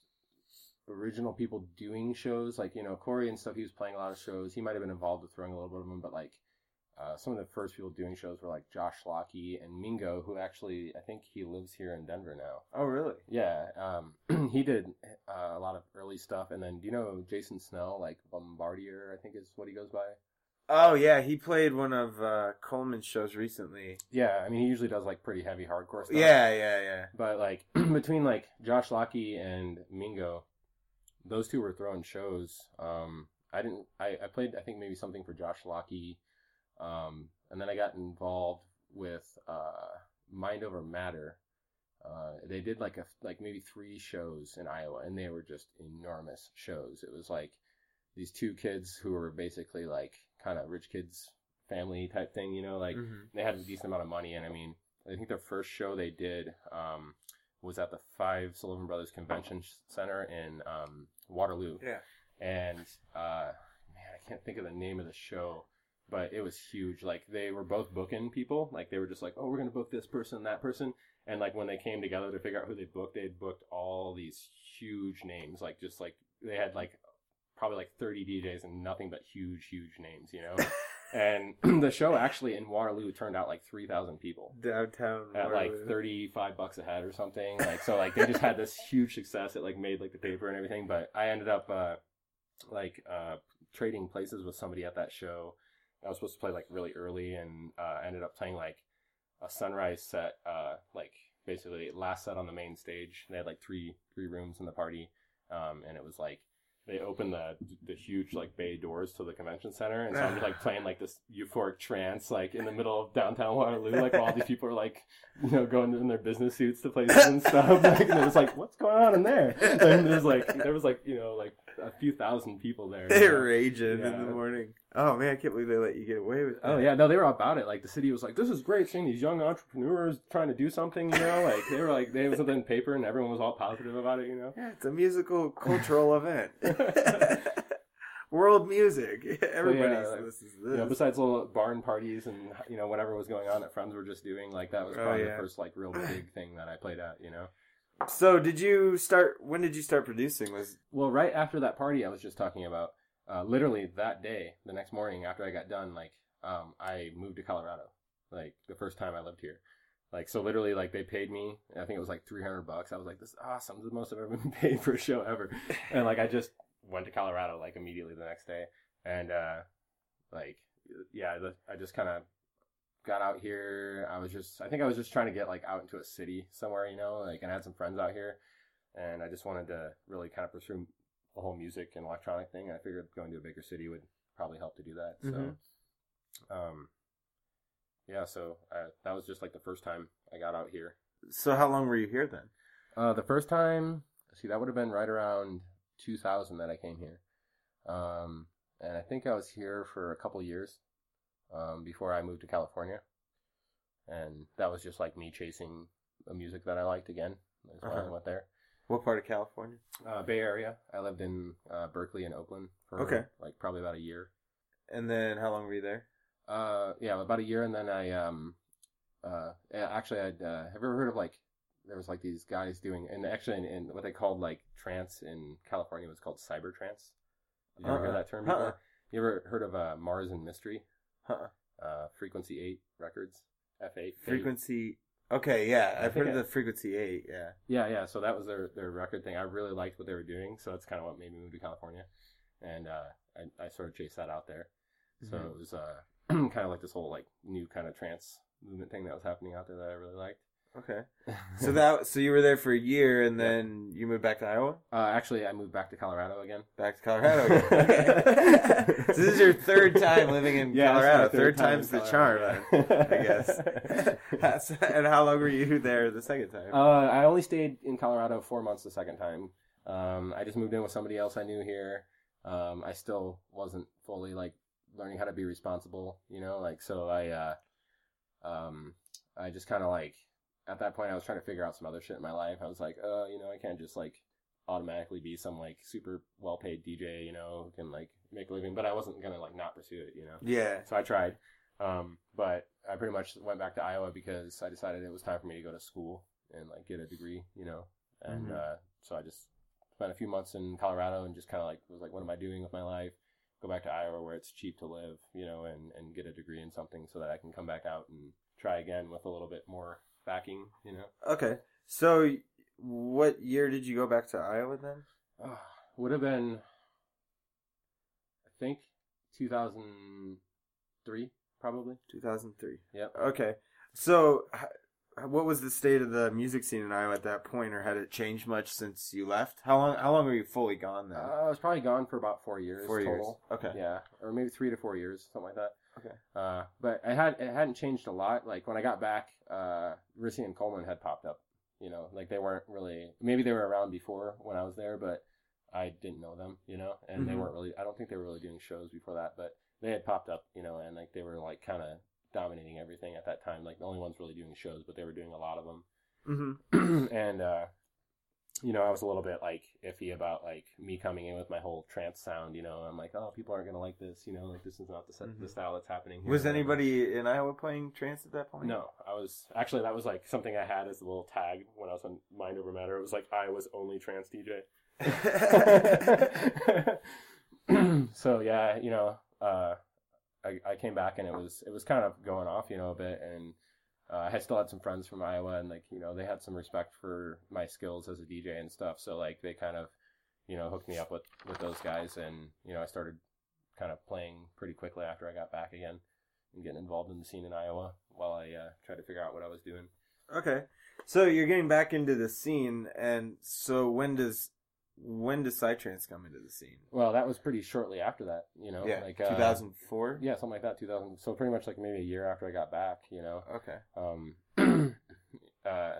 original people doing shows, like you know Corey and stuff, he was playing a lot of shows. He might have been involved with throwing a little bit of them, but like uh, some of the first people doing shows were like Josh Lockey and Mingo, who actually I think he lives here in Denver now. oh really? Yeah, um, he did uh, a lot of early stuff, and then do you know Jason Snell, like Bombardier, I think is what he goes by. Oh yeah, he played one of uh, Coleman's shows recently. Yeah, I mean he usually does like pretty heavy hardcore stuff. Yeah, yeah, yeah. But like between like Josh Lockey and Mingo, those two were throwing shows. Um, I didn't. I, I played. I think maybe something for Josh Lockey, um, and then I got involved with uh, Mind Over Matter. Uh, they did like a like maybe three shows in Iowa, and they were just enormous shows. It was like these two kids who were basically like kind of rich kids family type thing, you know, like Mhm. they had a decent amount of money, and I mean, I think their first show they did um, was at the Five Sullivan Brothers Convention Center in um, Waterloo, Yeah. and uh, man, I can't think of the name of the show, but it was huge. Like they were both booking people, like they were just like, oh, we're gonna book this person, that person, and like when they came together to figure out who they booked, they booked all these huge names, like just like they had like probably like 30 DJs and nothing but huge, huge names, you know. and the show actually in Waterloo turned out like 3,000 people Downtown. at like 35 bucks a head or something. Like, so like they just had this huge success. It like made like the paper and everything. But I ended up, uh, like, uh, trading places with somebody at that show. I was supposed to play like really early and, uh, ended up playing like a sunrise set, uh, like basically last set on the main stage. They had like three, three rooms in the party. Um, and it was like, they opened the the huge like bay doors to the convention center, and so I'm just like playing like this euphoric trance like in the middle of downtown Waterloo, like all these people are like you know going in their business suits to places and stuff. Like, and it was like, what's going on in there? And it was like there was like you know like a few thousand people there. They're know? raging Yeah. in the morning. Oh man, I can't believe they let you get away with oh, that. Oh yeah, no, they were about it. Like the city was like, "This is great, seeing these young entrepreneurs trying to do something." You know, like they were like they had something in paper, and everyone was all positive about it. You know, Yeah, it's a musical cultural event. World music. Everybody like, listens to you know, besides little barn parties and you know whatever was going on that friends were just doing, like that was Oh, probably yeah. the first like real big thing that I played at. You know, so, did you start? When did you start producing? Was well, right after that party I was just talking about, uh, literally that day, the next morning after I got done, like um, I moved to Colorado, like the first time I lived here. Like so, literally, like they paid me. I think it was like three hundred bucks. I was like, "This is awesome! This is the most I've ever been paid for a show ever." and like I just went to Colorado like immediately the next day, and uh, like yeah, I just kind of got out here. I was just I think I was just trying to get like out into a city somewhere, you know, like and I had some friends out here, and I just wanted to really kind of pursue the whole music and electronic thing. I figured going to a bigger city would probably help to do that. So, Mhm. um, yeah, so uh, that was just like the first time I got out here. so? How long were you here then? Uh, the first time, see, that would have been right around 2000 that I came here. Um, and I think I was here for a couple years um, before I moved to California. And that was just like me chasing the music that I liked again. That's why I Uh-huh. went there. What part of California? Uh, Bay Area. I lived in uh, Berkeley and Oakland for Okay. like probably about a year. And then how long were you there? Uh, yeah, about a year, and then I um, uh, actually, I'd uh, have you ever heard of like there was like these guys doing, and actually, in, in what they called like trance in California was called cyber trance. Did you ever hear Uh-uh. that term Uh-uh. You ever heard of uh, Mars and Mystery? Huh. Uh, Frequency Eight Records, F eight. Frequency. Okay, yeah, I I've heard of the Frequency Eight. Yeah. Yeah, yeah. So that was their their record thing. I really liked what they were doing, so that's kind of what made me move to California, and uh, I I sort of chased that out there. So Mhm. it was uh, kind of like this whole like new kind of trance movement thing that was happening out there that I really liked. Okay. So that so you were there for a year, and then you moved back to Iowa. uh, actually, I moved back to Colorado again. Back to Colorado. Again. Okay. so this is your third time living in Yeah, this is Colorado. my Third, time time's the charm, Colorado, I guess. and how long were you there the second time? Uh, I only stayed in Colorado four months the second time. Um, I just moved in with somebody else I knew here. Um, I still wasn't fully like learning how to be responsible, you know, like so I, uh, um, I just kind of like at that point I was trying to figure out some other shit in my life. I was like, uh, you know, I can't just like automatically be some like super well paid DJ, you know, who can like make a living, but I wasn't gonna like not pursue it, you know. yeah. So I tried, um, but I pretty much went back to Iowa because I decided it was time for me to go to school and like get a degree, you know. And Mhm. uh, so I just spent a few months in Colorado and just kind of like was like, what am I doing with my life? Go back to Iowa where it's cheap to live, you know, and and get a degree in something so that I can come back out and try again with a little bit more backing, you know. Okay. So what year did you go back to Iowa then? Uh, would have been, I think, 2003, probably. 2003. Yep. Okay. So, what was the state of the music scene in Iowa at that point, or had it changed much since you left? How long? How long were you fully gone then? Uh, I was probably gone for about four years Four years. Okay. Yeah, or maybe three to four years, something like that. Okay. Uh, but I had it hadn't changed a lot. Like when I got back, uh, Rissy and Coleman had popped up. You know, like they weren't really. Maybe they were around before when I was there, but I didn't know them. You know, and they Mhm. weren't really. I don't think they were really doing shows before that, but they had popped up. You know, and like they were like kind of dominating everything at that time. Like the only ones really doing shows, but they were doing a lot of them. Mm-hmm. and uh you know, I was a little bit like iffy about like me coming in with my whole trance sound. You know, I'm like, oh, people aren't gonna like this. You know, like this is not the, Mhm. the style that's happening. Here. Was anybody in Iowa playing trance at that point? No, I was actually that was like something I had as a little tag when I was on Mind Over Matter. It was like I was only trance DJ. so yeah, you know, uh, I, I came back and it was it was kind of going off, you know, a bit, and uh, I still had some friends from Iowa, and like you know, they had some respect for my skills as a DJ and stuff. So like they kind of, you know, hooked me up with with those guys, and you know, I started kind of playing pretty quickly after I got back again and getting involved in the scene in Iowa while I uh, tried to figure out what I was doing. Okay. So you're getting back into the scene, and so when does when does Psytrance come into the scene? Well, that was pretty shortly after that, you know, yeah, like uh, 2004. yeah, something like that, 2000. So pretty much like maybe a year after I got back, you know. Okay. Um, uh,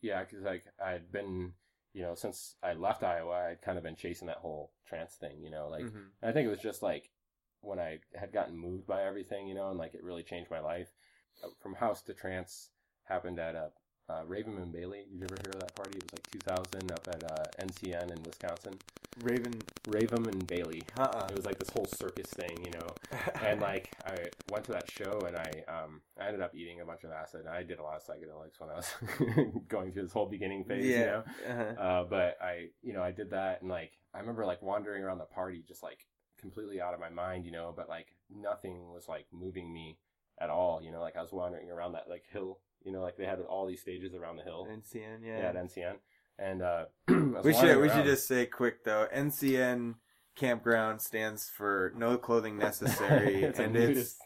yeah, because like I'd been, you know, since I left Iowa, I'd kind of been chasing that whole trance thing, you know. Like Mhm. I think it was just like when I had gotten moved by everything, you know, and like it really changed my life. Uh, From house to trance happened at uh, uh, Raven and Bailey. Did you ever hear of that party? It was like 2000 up at uh, NCN in Wisconsin. Raven. Raven and Bailey. Uh. It was like this whole circus thing, you know and like I went to that show and I um I ended up eating a bunch of acid. I did a lot of psychedelics when I was going through this whole beginning phase, you know. Uh-huh. Uh, but I you know I did that and like I remember like wandering around the party just like completely out of my mind, you know. But like nothing was like moving me at all, you know. Like I was wandering around that like hill, you know, like they had all these stages around the hill. NCN. Yeah, Yeah. at NCN, and uh, we should wandering we should just say quick though. NCN campground stands for no clothing necessary, It's a and it's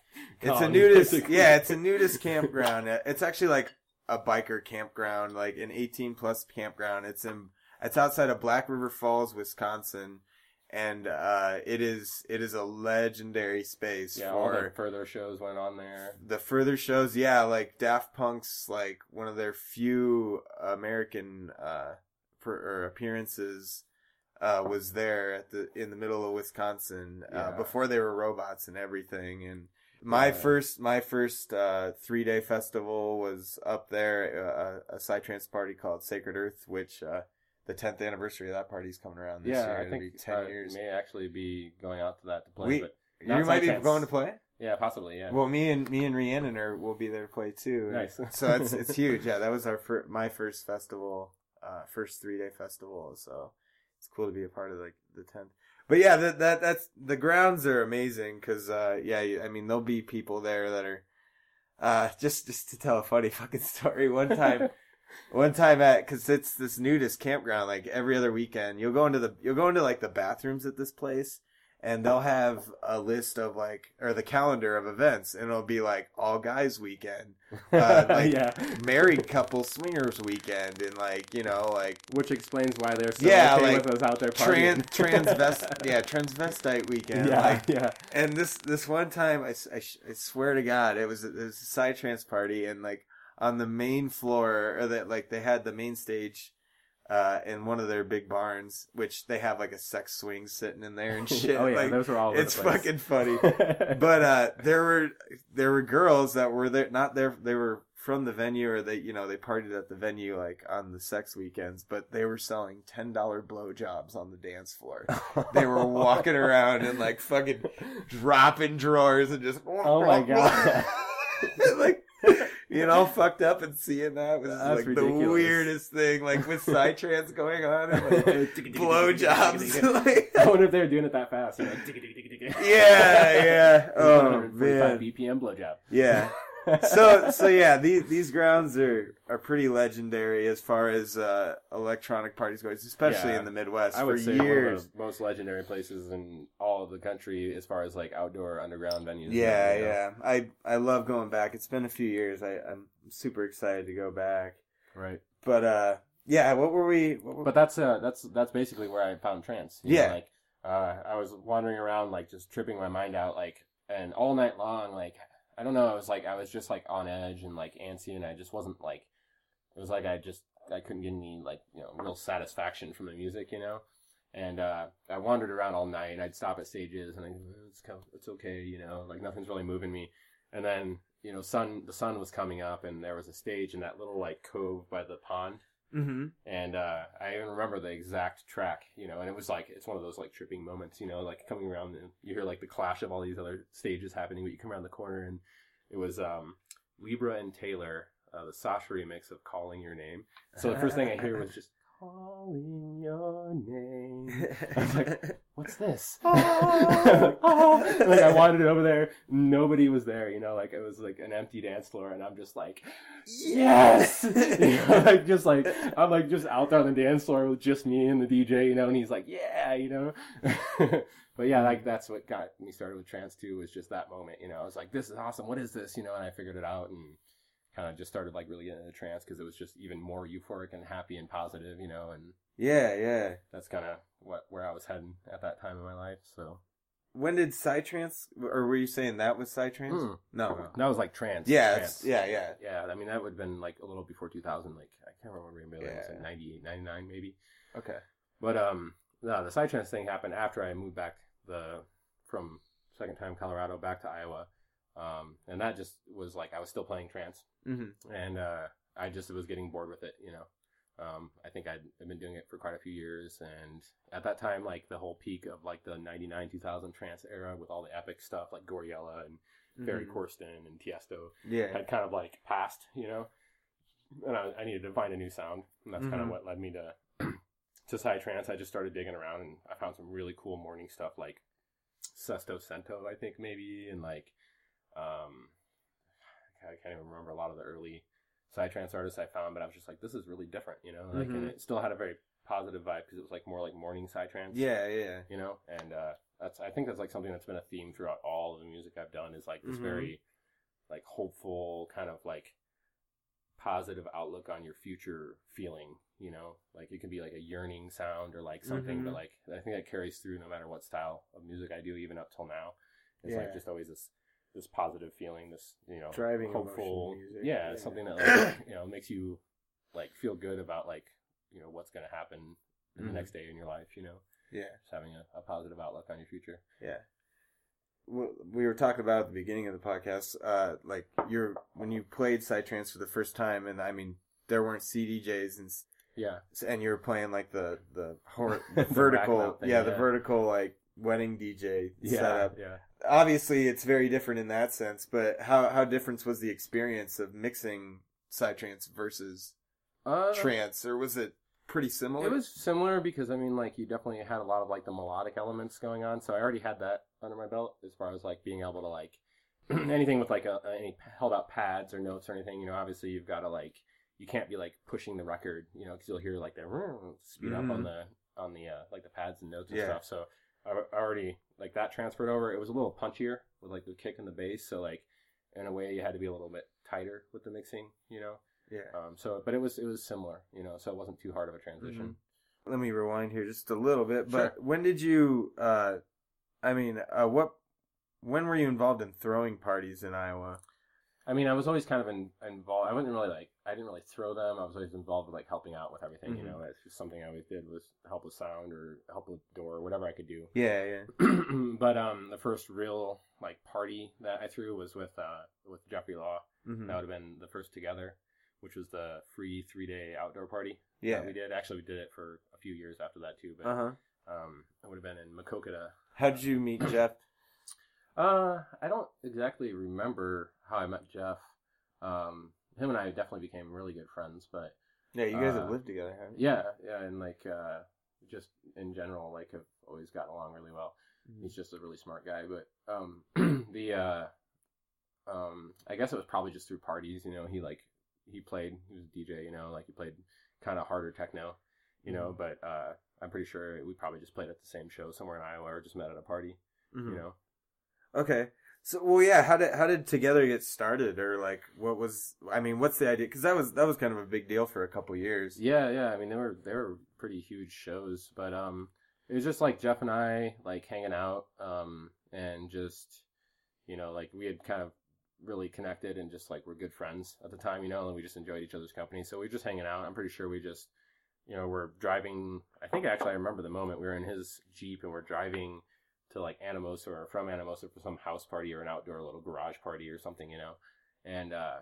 it's a nudist. basically. Yeah, it's a nudist campground. Uh, It's actually like a biker campground, like an 18 plus campground. It's in it's outside of Black River Falls, Wisconsin, and uh, it is it is a legendary space Yeah, all the Furthur shows went on there. the Furthur shows. Yeah, like Daft Punk's like one of their few American uh, per, or appearances. Uh, was there at the in the middle of Wisconsin uh, Yeah. before they were robots and everything, and my Yeah. first my first uh, three day festival was up there, uh, a psytrance party called Sacred Earth, which uh, the tenth anniversary of that party is coming around this yeah, year. I It'll think be ten I years. may actually be going out to that to play. We- but You might be going to play. yeah, possibly. Yeah. Well, me and me and Rhiannon are will be there to play too. Nice. so it's it's huge. Yeah, that was our fir- my first festival, uh, first three day festival. So it's cool to be a part of like the tent. But yeah, that that that's the grounds are amazing because uh, yeah, I mean there'll be people there that are uh, just just to tell a funny fucking story. One time. One time at because it's this nudist campground. Like every other weekend, you'll go into the you'll go into like the bathrooms at this place, and they'll have a list of like or the calendar of events, and it'll be like all guys weekend, uh, like- yeah. married couple swingers weekend, and like you know like Which explains why they're so Yeah, okay like, with us out there trans partying. transvest yeah transvestite weekend. yeah, Like, yeah. and this this one time, I, I I swear to God, it was it was a psytrance party, and like on the main floor, or that like they had the main stage, uh, in one of their big barns, which they have like a sex swing sitting in there and shit. oh yeah, like, those were all. it's fucking funny. But uh, there were there were girls that were there, not there. They were from the venue, or they you know they partied at the venue like on the sex weekends, but they were selling ten dollar blowjobs on the dance floor. They were walking around and like fucking dropping drawers and just Oh my God. like you know fucked up and seeing that was That's like the weirdest thing like with psytrance going on and like blowjobs like I wonder if they were doing it that fast. You know, yeah yeah oh man BPM blowjob. yeah so so yeah, these these grounds are are pretty legendary as far as uh, electronic parties go, especially Yeah. in the Midwest. I would For say years, one of the most legendary places in all of the country as far as like outdoor underground venues. Yeah, you know? yeah. I I love going back. It's been a few years. I, I'm super excited to go back. Right. But uh, yeah. What were we? What were, But that's uh that's that's basically where I found trance. you know, Yeah. like uh I was wandering around like just tripping my mind out like and all night long like I don't know, I was like I was just like on edge and like antsy and I just wasn't like it was like I just I couldn't get any like, you know, real satisfaction from the music, you know. And uh I wandered around all night and I'd stop at stages and I it's co- it's okay, you know, like nothing's really moving me. And then, you know, sun the sun was coming up and there was a stage in that little like cove by the pond Mhm. and uh, I even remember the exact track, you know, and it was like it's one of those like tripping moments, you know, like coming around and you hear like the clash of all these other stages happening, but you come around the corner and it was um, Libra and Taylor, uh, the Sasha remix of "Calling Your Name." So the first thing I hear was just "Calling Your Name." I was like, "What's this?" Oh. oh. like I wanted it over there, nobody was there, you know, like it was like an empty dance floor, and I'm just like, yes, you know, like just like I'm like just out there on the dance floor with just me and the DJ, you know, and he's like, yeah, you know. but yeah, like that's what got me started with trance too. Was just that moment, you know. I was like, this is awesome. What is this, you know? And I figured it out and kind of just started like really getting into trance because it was just even more euphoric and happy and positive, you know. And yeah, yeah. that's kind of what where I was heading at that time in my life. So When did Psytrance, or were you saying that was Psytrance? Mm. No. that was like trance. Yeah, trance. yeah, yeah. Yeah, I mean that would have been like a little before 2000. Like I can't remember maybe it was like 98, 99 maybe. Okay. But um, no, the psytrance thing happened after I moved back the from second time Colorado back to Iowa, um, and that just was like I was still playing trance, hmm and uh, I just was getting bored with it, you know. Um, I think I'd, I'd been doing it for quite a few years, and at that time, like the whole peak of like the '99 2000 trance era with all the epic stuff like Gouryella and Ferry Mhm. Corsten and Tiesto Yeah. had kind of like passed, you know, and I, I needed to find a new sound, and that's kind Mhm. of what led me to to psytrance. I just started digging around, and I found some really cool morning stuff like Sesto Sento, I think maybe, and like um, I can't even remember a lot of the early psytrance artists I found, but I was just like, this is really different, you know, like, and Mhm. it still had a very positive vibe because it was like more like morning psytrance, Yeah, yeah. you know, and uh, that's I think that's like something that's been a theme throughout all of the music I've done is like this Mhm. very like hopeful kind of like positive outlook on your future feeling you know like it can be like a yearning sound or like something Mhm. but like i think that carries through no matter what style of music i do even up till now it's Yeah. like just always this this positive feeling this you know Driving hopeful music, yeah, yeah. something that like you know makes you like feel good about like you know what's going to happen in Mhm. the next day in your life you know Yeah. just having a, a positive outlook on your future Yeah. We were talking about at the beginning of the podcast, uh, like you're when you played Psytrance for the first time, and I mean there weren't CDJs and yeah and you were playing like the the, hor- The vertical, thing, yeah, the vertical like wedding DJ yeah setup. yeah Obviously, it's very different in that sense, but how how different was the experience of mixing Psytrance versus uh, trance, or was it pretty similar? It was similar because I mean, like you definitely had a lot of like the melodic elements going on, so I already had that under my belt as far as like being able to like anything with like a, any held out pads or notes or anything. You know, obviously you've got to like you can't be like pushing the record, you know, because you'll hear like the speed up on Mhm. the on the uh, like the pads and notes and Yeah. stuff. So I already like that transferred over. It was a little punchier with like the kick and the bass, so like in a way you had to be a little bit tighter with the mixing, you know. yeah. Um, so but it was it was similar, you know, so it wasn't too hard of a transition. let me rewind here just a little bit. But Sure. when did you? uh I mean, uh, what? When were you involved in throwing parties in Iowa? I mean, I was always kind of in, involved. I wasn't really like I didn't really throw them. I was always involved with like helping out with everything. Mhm. You know, that's just something I always did was help with sound or help with door or whatever I could do. Yeah, yeah. but um, the first real like party that I threw was with uh with Jeffrey Law. hmm That would have been the first together, which was the free three day outdoor party. Yeah. that we did. Actually, we did it for a few years after that too. But Uh huh. um, it would have been in Maquoketa. How did you meet Jeff? Uh, I don't exactly remember how I met Jeff. Um, him and I definitely became really good friends, but Yeah, you guys Uh, have lived together, haven't you? yeah, yeah, and like uh, just in general, like have always gotten along really well. Mhm. He's just a really smart guy. But um, the uh, um, I guess it was probably just through parties. You know, he like he played. He was a DJ. You know, like he played kind of harder techno. You know, Mhm. but uh, I'm pretty sure we probably just played at the same show somewhere in Iowa or just met at a party. Mhm. You know. Okay. So, well, yeah. How did how did Together get started, or like, what was? I mean, what's the idea? Because that was that was kind of a big deal for a couple years. Yeah, yeah. I mean, they were they were pretty huge shows, but um, it was just like Jeff and I like hanging out, um, and just you know, like we had kind of really connected and just like we're good friends at the time, you know, and we just enjoyed each other's company. So we were just hanging out. I'm pretty sure we just, you know, we're driving. I think actually I remember the moment we were in his jeep and we're driving to like Anamosa or from Anamosa for some house party or an outdoor little garage party or something, you know, and uh,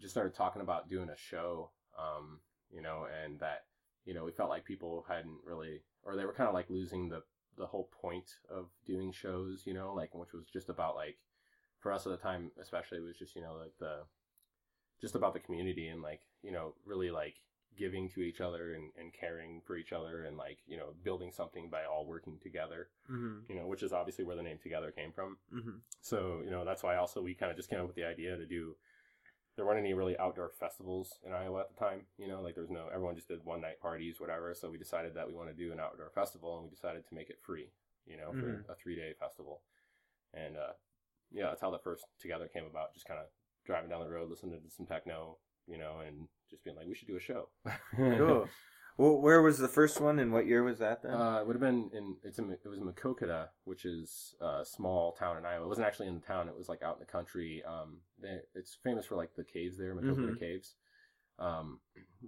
just started talking about doing a show, um, you know, and that you know we felt like people hadn't really or they were kind of like losing the the whole point of doing shows, you know, like which was just about like for us at the time especially it was just you know like the just about the community and like you know really like giving to each other and, and caring for each other and like you know building something by all working together Mm-hmm. you know which is obviously where the name together came from Mm-hmm. so you know that's why also we kind of just came up with the idea to do there weren't any really outdoor festivals in iowa at the time you know like there was no everyone just did one night parties whatever so we decided that we want to do an outdoor festival and we decided to make it free you know for Mhm. a three day festival and uh yeah that's how the first together came about just kind of driving down the road listening to some techno you know and just being like we should do a show Cool. Well, where was the first one, and what year was that then? Uh, it would have been in it's in, it was in Maquoketa, which is a small town in Iowa. It wasn't actually in the town; it was like out in the country. Um, they, it's famous for like the caves there, Maquoketa Mhm. Caves. Um,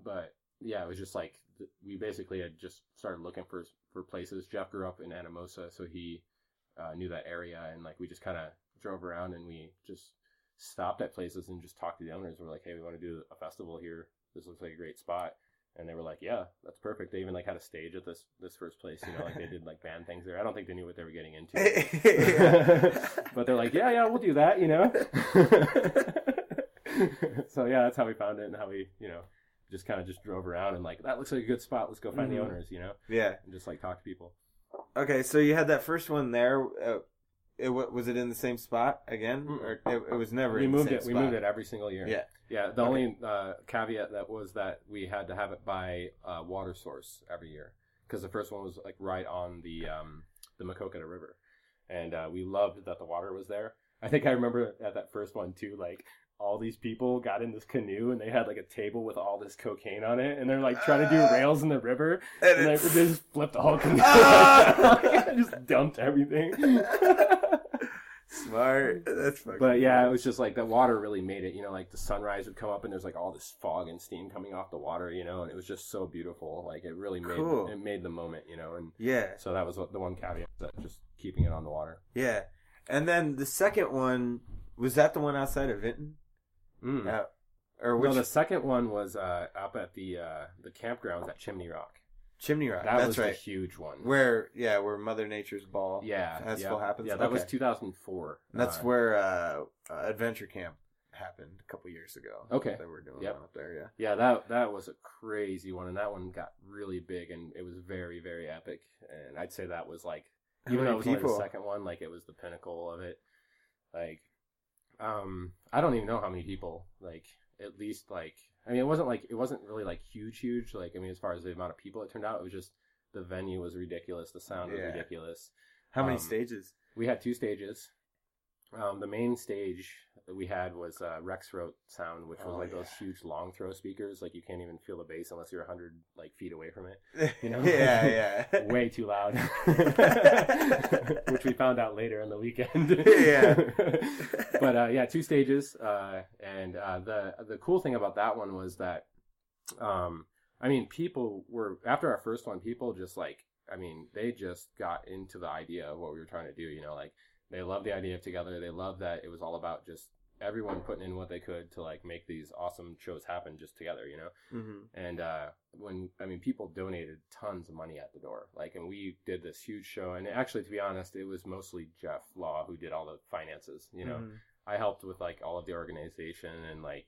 but yeah, it was just like we basically had just started looking for for places. Jeff grew up in Anamosa, so he uh, knew that area, and like we just kind of drove around and we just stopped at places and just talked to the owners. We're like, hey, we want to do a festival here. This looks like a great spot and they were like, "Yeah, that's perfect." They even like had a stage at this this first place. You know, like they did like band things there. I don't think they knew what they were getting into, but they're like, "Yeah, yeah, we'll do that." You know. so yeah, that's how we found it and how we, you know, just kind of just drove around and like that looks like a good spot. Let's go find Mhm. the owners. You know, yeah. and just like talk to people. Okay, so you had that first one there. Uh, it was it in the same spot again, or it, it was never? we in the moved same it. We moved it every single year. Yeah. Yeah. The Okay. only uh, caveat that was that we had to have it by uh, water source every year because the first one was like right on the um, the Maquoketa River, and uh, we loved that the water was there. I think I remember at that first one too, like all these people got in this canoe and they had like a table with all this cocaine on it, and they're like trying to do Ah. rails in the river, And and they, they just flipped the whole canoe, Ah. just dumped everything. Smart. That's fucking. But yeah, it was just like the water really made it. You know, like the sunrise would come up and there's like all this fog and steam coming off the water. You know, and it was just so beautiful. Like it really made Cool. it made the moment. You know, and yeah, so that was what the one caveat that just keeping it on the water. yeah. And then the second one was that the one outside of Vinton, Mm. uh, or No, which the second one was uh, up at the uh, the campgrounds at Chimney Rock. Chimney Rock? That That's was right. a huge one. Where yeah, where Mother Nature's ball yeah, festival yeah, happens. Yeah, that was Okay. 2004. And that's Uh, where uh, uh, Adventure Camp happened a couple years ago. Okay. That we're doing Yep. one up there. Yeah. Yeah, that that was a crazy one, and that one got really big, and it was very very epic. And I'd say that was like How even though many it was only people? the second one, like it was the pinnacle of it. Like, um, I don't even know how many people. Like, at least like I mean, it wasn't like it wasn't really like huge, huge. Like I mean, as far as the amount of people it turned out, it was just the venue was ridiculous, the sound was Yeah. ridiculous. How many Um, stages? We had two stages. Um, the main stage that we had was uh, Rex Road sound, which was Oh, like those huge long throw speakers. Like you can't even feel the bass unless you're hundred like feet away from it. you know? yeah, yeah. way too loud, which we found out later in the weekend. Yeah. but uh, yeah, two stages, uh, and uh, the the cool thing about that one was that, um, I mean, people were after our first one, people just like, I mean, they just got into the idea of what we were trying to do. You know, like they loved the idea of together. They loved that it was all about just everyone putting in what they could to like make these awesome shows happen just together. You know hmm and uh, when I mean people donated tons of money at the door, like, and we did this huge show. And actually, to be honest, it was mostly Jeff Law who did all the finances. You know, Mm-hmm. I helped with like all of the organization and like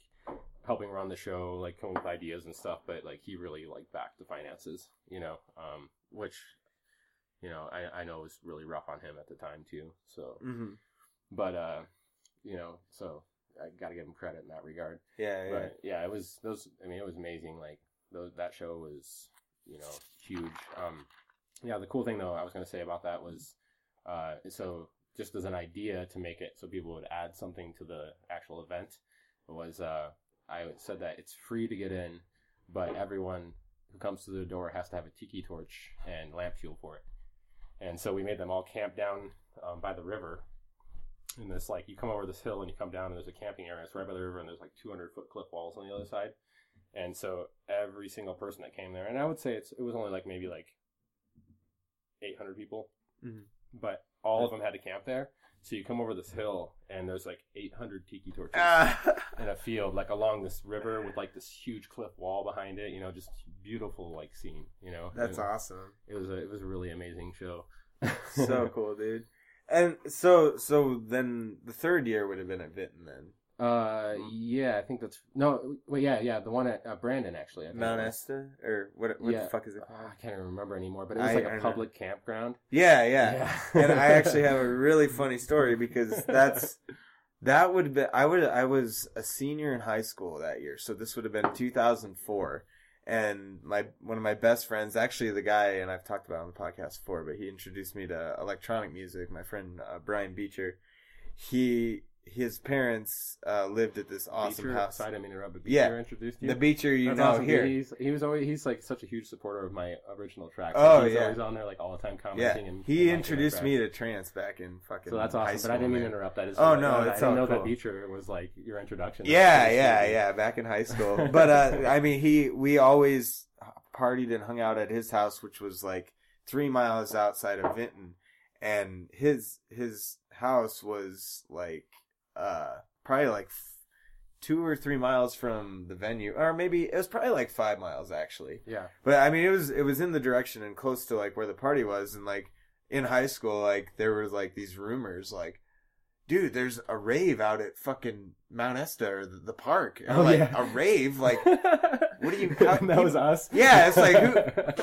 helping run the show, like come up with ideas and stuff. But like he really like backed the finances. You know, um, which you know I I know it was really rough on him at the time too. So hmm but uh you know so I got to give him credit in that regard. Yeah, yeah. But yeah, it was those. I mean, it was amazing. Like those, that show was, you know, huge. Um, yeah, the cool thing though, I was going to say about that was, uh, so just as an idea to make it so people would add something to the actual event was, uh, I said that it's free to get in, but everyone who comes to the door has to have a tiki torch and lamp fuel for it. And so we made them all camp down um, by the river. And this like you come over this hill and you come down and there's a camping area. It's right by the river and there's like 200 foot cliff walls on the other side. And so every single person that came there, and I would say it's it was only like maybe like 800 people, Mhm. but all of them had to camp there. So you come over this hill and there's like 800 tiki torches Ah. in a field, like along this river with like this huge cliff wall behind it. You know, just beautiful like scene. You know, That's And awesome. It was a it was a really amazing show. So cool, dude. And so, so then the third year would have been at Vinton then. Uh, yeah, I think that's no. Wait, yeah, yeah, the one at uh, Brandon actually. I think Mount. Esther, or what? What Yeah. the fuck is it? Uh, I can't even remember anymore, but it was I- like a know. public campground. Yeah, yeah. Yeah. and I actually have a really funny story because that's that would be I would I was a senior in high school that year, so this would have been 2004. And my one of my best friends, actually the guy, and I've talked about on the podcast before, but he introduced me to electronic music. My friend uh, Brian Beecher, he his parents uh, lived at this awesome Beecher, house. Sorry, I mean to interrupt, but Yeah. Introduced you. The Beecher you That's know awesome, here. He's, he was always he's like such a huge supporter of my original track. Oh, he's yeah. always on there like all the time Yeah, commenting. and he and introduced me to trance back in fucking. So that's awesome, school, but I didn't mean to interrupt. I just Oh, no, I, I didn't know cool. that Beecher was like your introduction. Yeah, yeah, sweet. yeah. Back in high school, but uh, I mean, he we always partied and hung out at his house, which was like three miles outside of Vinton, and his his house was like uh probably like f- two or three miles from the venue, or maybe it was probably like five miles actually. Yeah. But I mean, it was it was in the direction and close to like where the party was, and like in high school, like there was like these rumors, like, dude, there's a rave out at fucking Mount Esta or the, the park. And Oh, like yeah. a rave, like, what do you- how- that was us. Yeah, it's like, who-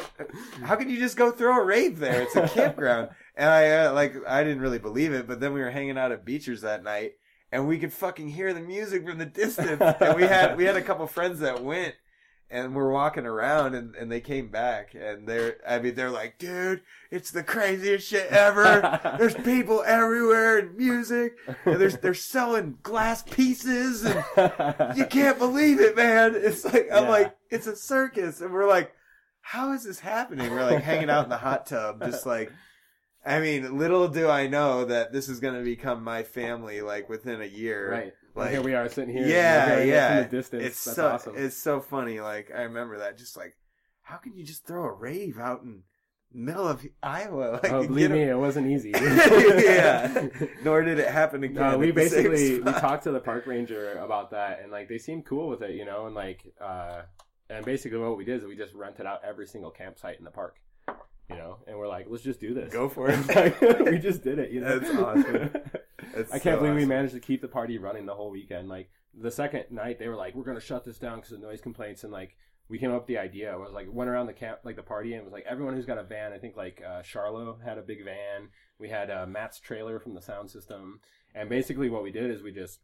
how could you just go throw a rave there? It's a campground, and I uh, like I didn't really believe it, but then we were hanging out at Beechers that night, and we could fucking hear the music from the distance, and we had we had a couple friends that went. And we're walking around, and, and they came back, and they're, I mean, they're like, dude, it's the craziest shit ever. There's people everywhere and music, and there's they're selling glass pieces, and you can't believe it, man. It's like I'm Yeah. like it's a circus, and we're like, how is this happening? We're like hanging out in the hot tub, just like. I mean, little do I know that this is going to become my family, like within a year. Right. Like- here we are sitting here. Yeah, we're hearing it yeah. From the distance. It's That's so awesome. it's so funny. Like I remember that, just like, how can you just throw a rave out in middle of Iowa? Like, oh, believe me, a- it wasn't easy. yeah. Nor did it happen again. No, we basically we talked to the park ranger about that, and like they seemed cool with it, you know, and like uh, and basically what we did is we just rented out every single campsite in the park, you know, and we're like, let's just do this. Go for it. we just did it, you know. That's awesome. That's I can't so believe we managed to keep the party running the whole weekend. Like the second night, they were like, "We're gonna shut this down because of noise complaints," and like we came up with the idea. It was like went around the camp, like the party, and it was like everyone who's got a van. I think like uh, Charlo had a big van. We had uh, Matt's trailer from the sound system, and basically what we did is we just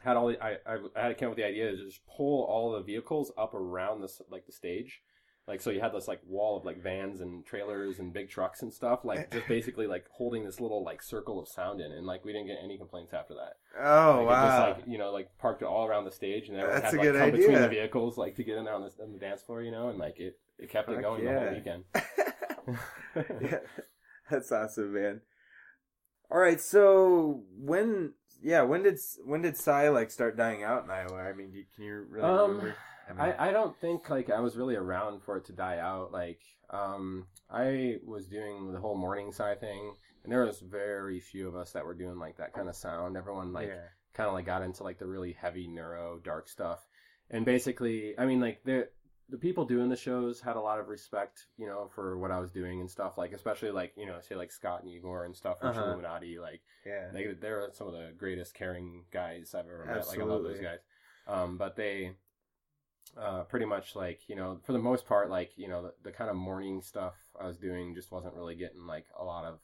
had all the. I I, I had come up with the idea to just pull all the vehicles up around this like the stage. Like so, you had this like wall of like vans and trailers and big trucks and stuff, like just basically like holding this little like circle of sound in, and like we didn't get any complaints after that. Oh Like, wow! It just like you know like parked all around the stage, and everyone That's had to like come between the vehicles like to get in there on the, on the dance floor, you know, and like it it kept it Fuck going the whole weekend. yeah, that's awesome, man. All right, so when, yeah, when did when did Psy like start dying out in Iowa? I mean, do can you really Um, remember? Mean, I, I don't think like I was really around for it to die out. Like um, I was doing the whole morning side thing, and there was very few of us that were doing like that kind of sound. Everyone like yeah. kind of like got into like the really heavy neuro dark stuff, and basically, I mean like the the people doing the shows had a lot of respect, you know, for what I was doing and stuff. Like especially like you know say like Scott and Igor and stuff from Uh-huh. Illuminati. Like yeah. they they're some of the greatest caring guys I've ever met. Like I love those guys. Um, but they uh, pretty much like you know for the most part like you know the, the kind of morning stuff I was doing just wasn't really getting like a lot of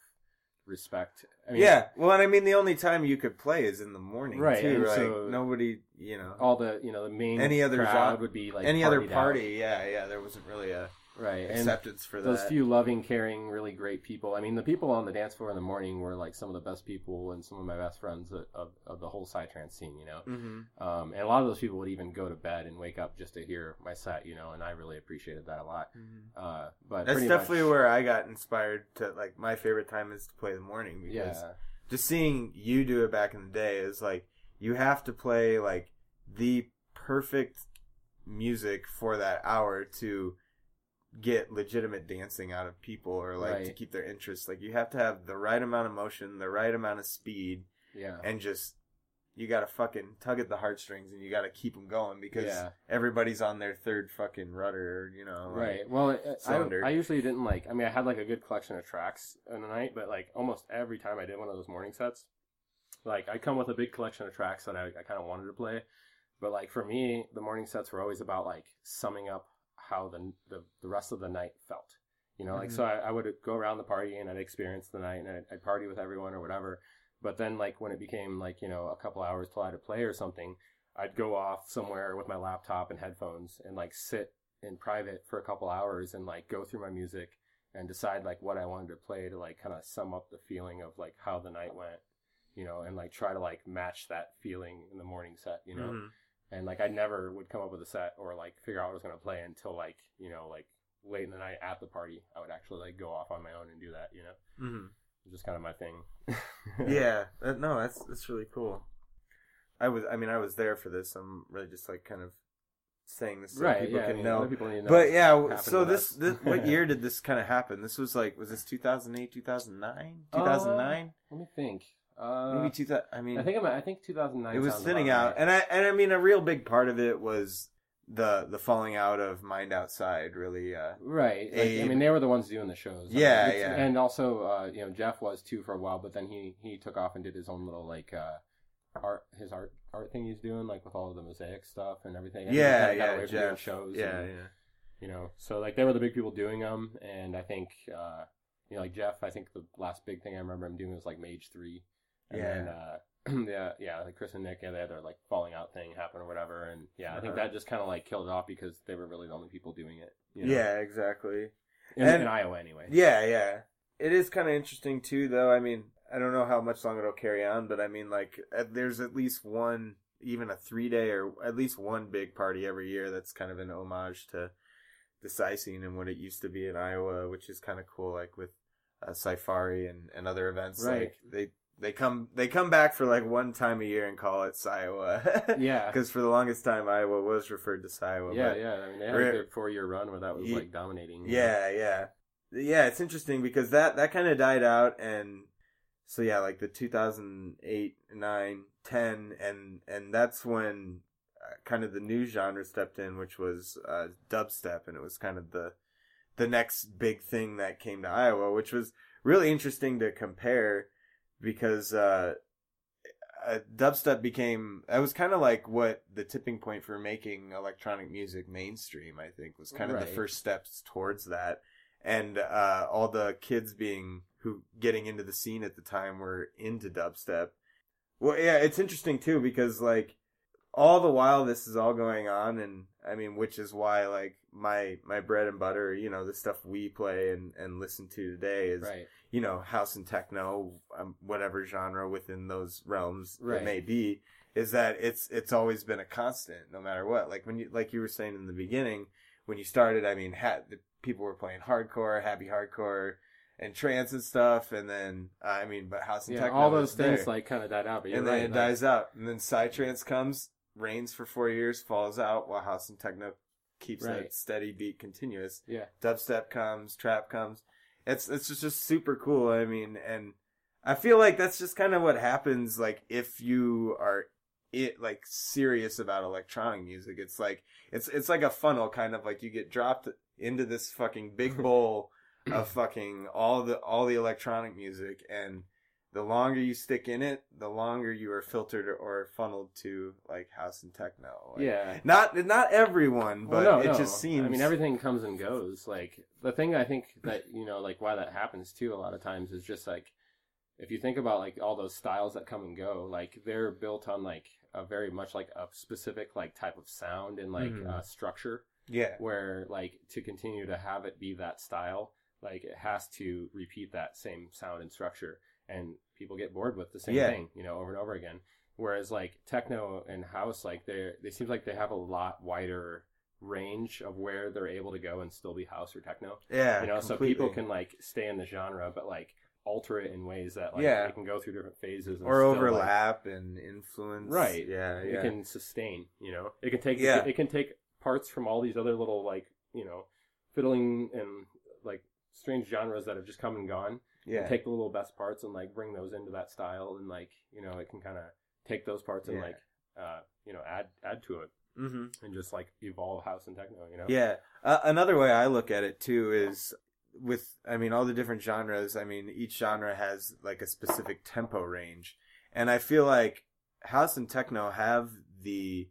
respect. I mean, yeah, well, and I mean, the only time you could play is in the morning, Right, Too, like so- nobody, you know, all the you know the main Any other crowd genre- would be like any other out. party, yeah, yeah, there wasn't really a right? And acceptance for those that. few loving, caring, really great people. I mean, the people on the dance floor in the morning were like some of the best people and some of my best friends of, of, of the whole psytrance scene. You know, hmm um, and a lot of those people would even go to bed and wake up just to hear my set. You know, and I really appreciated that a lot. Uh, but That's definitely much, where I got inspired to like my favorite time is to play the morning because yeah, just seeing you do it back in the day is like you have to play like the perfect music for that hour to get legitimate dancing out of people or like to keep their interest like you have to have the right amount of motion the right amount of speed yeah. and just you gotta fucking tug at the heartstrings and you gotta keep them going because Yeah. everybody's on their third fucking rudder you know like- Right. Well, it- I. I usually didn't like. I mean, I had like a good collection of tracks in the night, but like almost every time I did one of those morning sets, like I come with a big collection of tracks that I, I kind of wanted to play. But like for me, the morning sets were always about like summing up how the the, the rest of the night felt. You know, like Mhm. so I, I would go around the party and I'd experience the night and I'd, I'd party with everyone or whatever. But then like when it became like you know a couple hours till I had to play or something, I'd go off somewhere with my laptop and headphones and like sit in private for a couple hours and like go through my music and decide like what I wanted to play to like kind of sum up the feeling of like how the night went, you know, and like try to like match that feeling in the morning set, you know. Mhm. And like I never would come up with a set or like figure out what I was gonna play until like you know like late in the night at the party. I would actually like go off on my own and do that, you know. mm-hmm. It's just kind of my thing. yeah that, no that's that's really cool i was i mean i was there for this i'm really just like kind of saying this so right. people yeah. I can mean, know people need to know but yeah so this, this what year did this kind of happen this was like was this 2008 2009 2009 Let me think. Uh, maybe 2000 i mean I think I'm. I think 2009. it was thinning out right. and i and i mean a real big part of it was the the falling out of mind outside really uh Right. Like, I mean, they were the ones doing the shows. Yeah, It's- yeah. And also, uh, you know, Jeff was too for a while, but then he he took off and did his own little like uh, art his art art thing he's doing, like with all of the mosaic stuff and everything. And yeah yeah away from Jeff. shows. yeah and, yeah You know, so like they were the big people doing them, and I think uh, you know, like Jeff, I think the last big thing I remember him doing was like Mage Three. And Yeah. Then, uh, yeah, yeah, like Chris and Nick, yeah, they had their like falling out thing happen or whatever, and yeah, I think Uh-huh. that just kind of like killed it off because they were really the only people doing it. you know? yeah exactly in, And- in Iowa anyway. Yeah, yeah. It is kind of interesting too, though. I mean, I don't know how much longer it'll carry on, but I mean, like, there's at least one, even a three day or at least one big party every year that's kind of an homage to the scene and what it used to be in Iowa, which is kind of cool. Like with uh, Sci-Fari and, and other events, Right. like they they come they come back for like one time a year and call it Iowa. Yeah. Because for the longest time, Iowa was referred to Iowa. Yeah, yeah. I mean, they had a good four year run where that was like dominating. Yeah, yeah, yeah. It's interesting because that that kind of died out, and so yeah, like the 2008, 9, 10, and and that's when uh, kind of the new genre stepped in, which was uh, dubstep, and it was kind of the the next big thing that came to Iowa, which was really interesting to compare because uh, uh, dubstep became that was kind of like what the tipping point for making electronic music mainstream. I think was kind of the first steps towards that, and uh, all the kids being who getting into the scene at the time were into dubstep. Well, yeah, it's interesting too because like all the while this is all going on, and I mean, which is why like my my bread and butter, you know, the stuff we play and and listen to today is Right. You know, house and techno, um, whatever genre within those realms Right. it may be, is that it's it's always been a constant, no matter what. Like when you like you were saying in the beginning, when you started, I mean, ha- the people were playing hardcore, happy hardcore, and trance and stuff, and then uh, I mean, but house and Yeah, techno, all those things there. like kind of died out, but and right. then it like- dies out, and then psytrance comes, reigns for four years, falls out, while house and techno keeps Right. that steady beat continuous Yeah. dubstep comes, trap comes. It's it's just, just super cool. I mean, and I feel like that's just kind of what happens. Like if you are it like serious about electronic music, it's like it's it's like a funnel, kind of like you get dropped into this fucking big bowl of fucking all the all the electronic music, and the longer you stick in it, the longer you are filtered or funneled to like house and techno. Like, yeah. Not not everyone, but Well, no, it no. just seems. I mean, everything comes and goes. Like the thing I think that you know, like why that happens too, a lot of times is just like if you think about like all those styles that come and go, like they're built on like a very much like a specific like type of sound and like Mhm. uh, structure Yeah. where like to continue to have it be that style, like it has to repeat that same sound and structure, and people get bored with the same Yeah. thing, you know, over and over again. Whereas like techno and house, like they they seems like they have a lot wider range of where they're able to go and still be house or techno. Yeah. You know, so people can like stay in the genre, but like alter it in ways that like Yeah. they can go through different phases and or still, like, overlap and influence. Right. Yeah. yeah. it can sustain you know it can take Yeah. it, can take parts from all these other little like you know fiddling and like strange genres that have just come and gone yeah. take the little best parts and like bring those into that style and like you know it can kind of take those parts and Yeah. like uh you know add add to it mm-hmm. and just like evolve house and techno you know Yeah. Uh, another way I look at it too is with, I mean, all the different genres. I mean, each genre has like a specific tempo range, and I feel like house and techno have the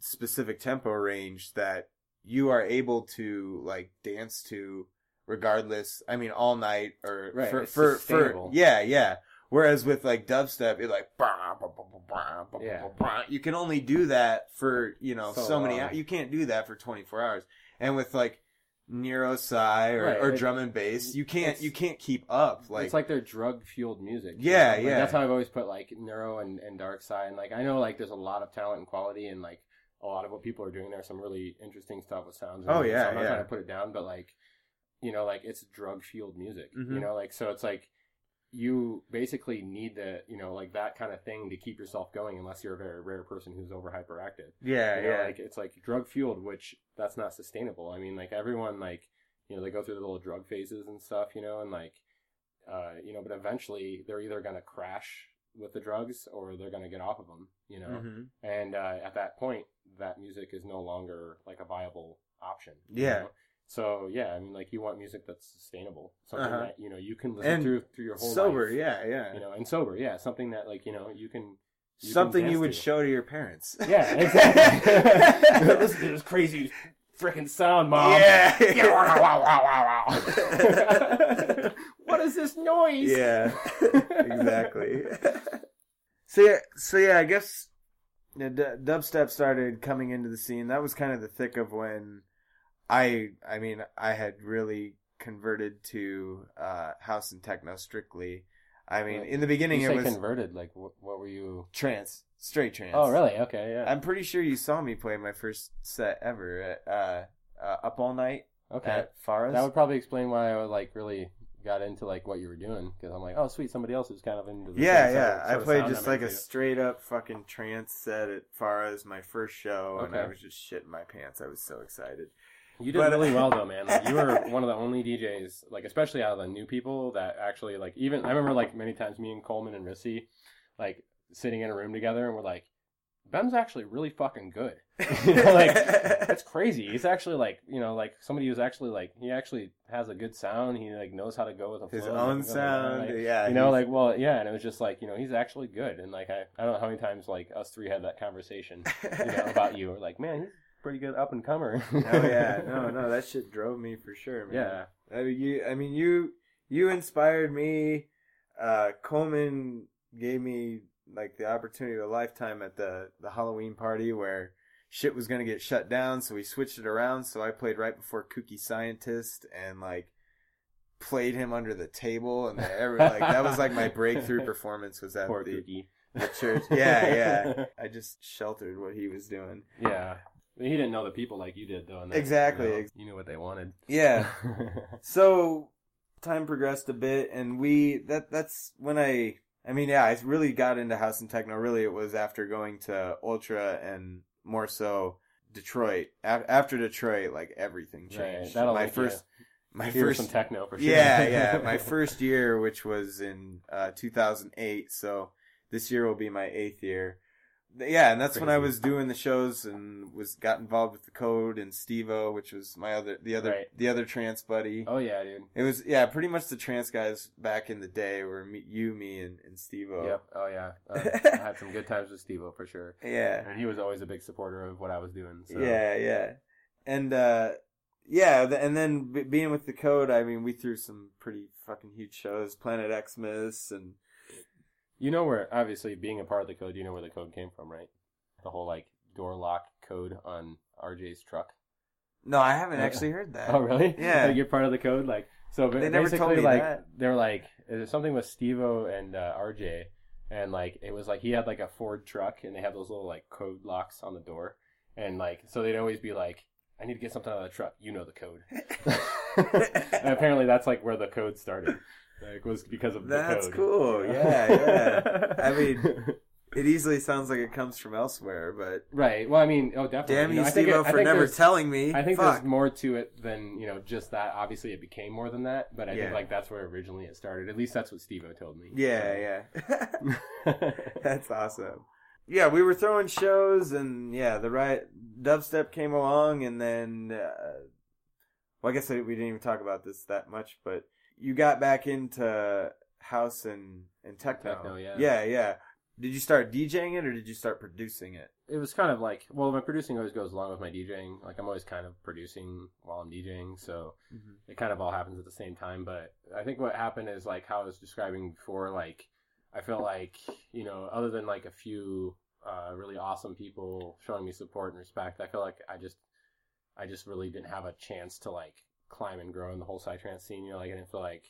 specific tempo range that you are able to like dance to regardless. I mean, all night or Right, for for, for yeah yeah. Whereas with like dubstep, you're like bah, bah, bah, Yeah. you can only do that for you know so, So many. long. hou- You can't do that for 24 hours. And with like Neuro Psy or, Right, or it- drum and bass, you can't you can't keep up. Like, it's like their drug fueled music. Yeah, Like, yeah. That's how I've always put like Neuro and, and Dark Side. And like I know like there's a lot of talent and quality and like a lot of what people are doing there. Some really interesting stuff with sounds. Oh, and Oh, yeah, so I'm not yeah. trying to put it down, but like you know, like it's drug fueled music. Mhm. You know, like so it's like you basically need the you know like that kind of thing to keep yourself going unless you're a very rare person who's over hyperactive yeah you know, yeah like it's like drug fueled, which that's not sustainable. I mean, like everyone, like you know, they go through the little drug phases and stuff, you know, and like, uh, you know, but eventually they're either gonna crash with the drugs or they're gonna get off of them, you know, Mhm. and uh, at that point, that music is no longer like a viable option. you Yeah. know? So yeah, I mean, like you want music that's sustainable, something Uh-huh. that you know you can listen And through through your whole sober. life, Yeah yeah. you know, and sober, yeah, something that like you know you can. you can Something you would to. show to your parents. Yeah, exactly. Listen to this crazy freaking sound, mom. Yeah. Yeah, what is this noise? yeah, exactly. so yeah, so yeah, I guess you know, d- dubstep started coming into the scene. That was kind of the thick of when I, I mean, I had really converted to uh, house and techno strictly. I mean, Right. in the beginning you it was converted. Like, what, what were you? trance, straight trance. Oh, really? Okay, yeah. I'm pretty sure you saw me play my first set ever at uh, uh, Up All Night okay, at Farah's. that would probably explain why I like really got into like what you were doing because I'm like, oh, sweet, somebody else is kind of into. The Yeah, yeah. sort of- I sort played just I'm like a straight up fucking trance set at Farah's my first show, and I was just shitting my pants. I was so excited. You did But- really well though, man. Like, you were one of the only DJs, like especially out of the new people that actually like even I remember like many times me and Coleman and Rissy, like sitting in a room together and we're like, Ben's actually really fucking good. you know, like that's crazy. He's actually like you know like somebody who's actually like he actually has a good sound. He like knows how to go with a His own sound, like, yeah. you know, like well, yeah, and it was just like you know he's actually good, and like I, I don't know how many times like us three had that conversation, you know, about you. We're like, man, he's pretty good up and comer. oh yeah, no, no, that shit drove me for sure, man. yeah, I mean, you, I mean, you, you inspired me. Uh, Coleman gave me like the opportunity of a lifetime at the the Halloween party where shit was gonna get shut down, so we switched it around. So I played right before Kooky Scientist and like played him under the table, and every, like that was like my breakthrough performance was at poor the, Cookie. the church. Yeah, yeah. I just sheltered what he was doing. yeah. He didn't know the people like you did though. that, Exactly. You, know, you knew what they wanted. Yeah. so time progressed a bit and we that that's when i i mean yeah i really got into house and techno really it was after going to ultra and more so detroit A- after detroit like everything Right, changed that'll my first my Hear first techno for sure. yeah yeah my first year which was in uh 2008 so this year will be my eighth year yeah and that's when i was doing the shows and was got involved with the code and Steve-O which was my other the other Right. the other trance buddy Oh yeah, dude. it was yeah, pretty much the trance guys back in the day were me, you, me, and, and Steve-O. Yep. Oh yeah. Uh, I had some good times with Steve-O for sure. Yeah, And he was always a big supporter of what I was doing. So. yeah, yeah, and uh, yeah, th- and then b- being with the code, I mean, we threw some pretty fucking huge shows, Planet Xmas, and You know where, obviously, being a part of the code, you know where the code came from, right? The whole like door lock code on RJ's truck. no, I haven't Uh, actually heard that. Oh, really? Yeah. Like, you're part of the code, like so. They They never basically, told me like that. they're like there's something with Steve-O and uh, RJ, and like it was like he had like a Ford truck, and they have those little like code locks on the door, and like so they'd always be like, "I need to get something out of the truck. You know the code." and apparently, that's like where the code started. Like was because of That's cool. Yeah, yeah. I mean, It easily sounds like it comes from elsewhere, but right. Well, I mean, oh, definitely. damn You know, Steve, for never telling me. I think Fuck. there's more to it than you know just that. Obviously, it became more than that, but I Yeah. think like that's where originally it started. At least that's what Steve-O told me. Yeah, yeah. yeah. That's awesome. Yeah, we were throwing shows, and yeah, the right dubstep came along, and then, uh, well, I guess we didn't even talk about this that much, but you got back into house and and techno. Techno, yeah. yeah, yeah. Did you start DJing it, or did you start producing it? it was kind of like well, my producing always goes along with my DJing. Like I'm always kind of producing while I'm DJing, so it kind of all happens at the same time. But I think what happened is like how I was describing before. Like I felt like you know, other than like a few uh, really awesome people showing me support and respect, I feel like I just I just really didn't have a chance to like climb and grow in the whole psytrance scene. You know, like I didn't feel like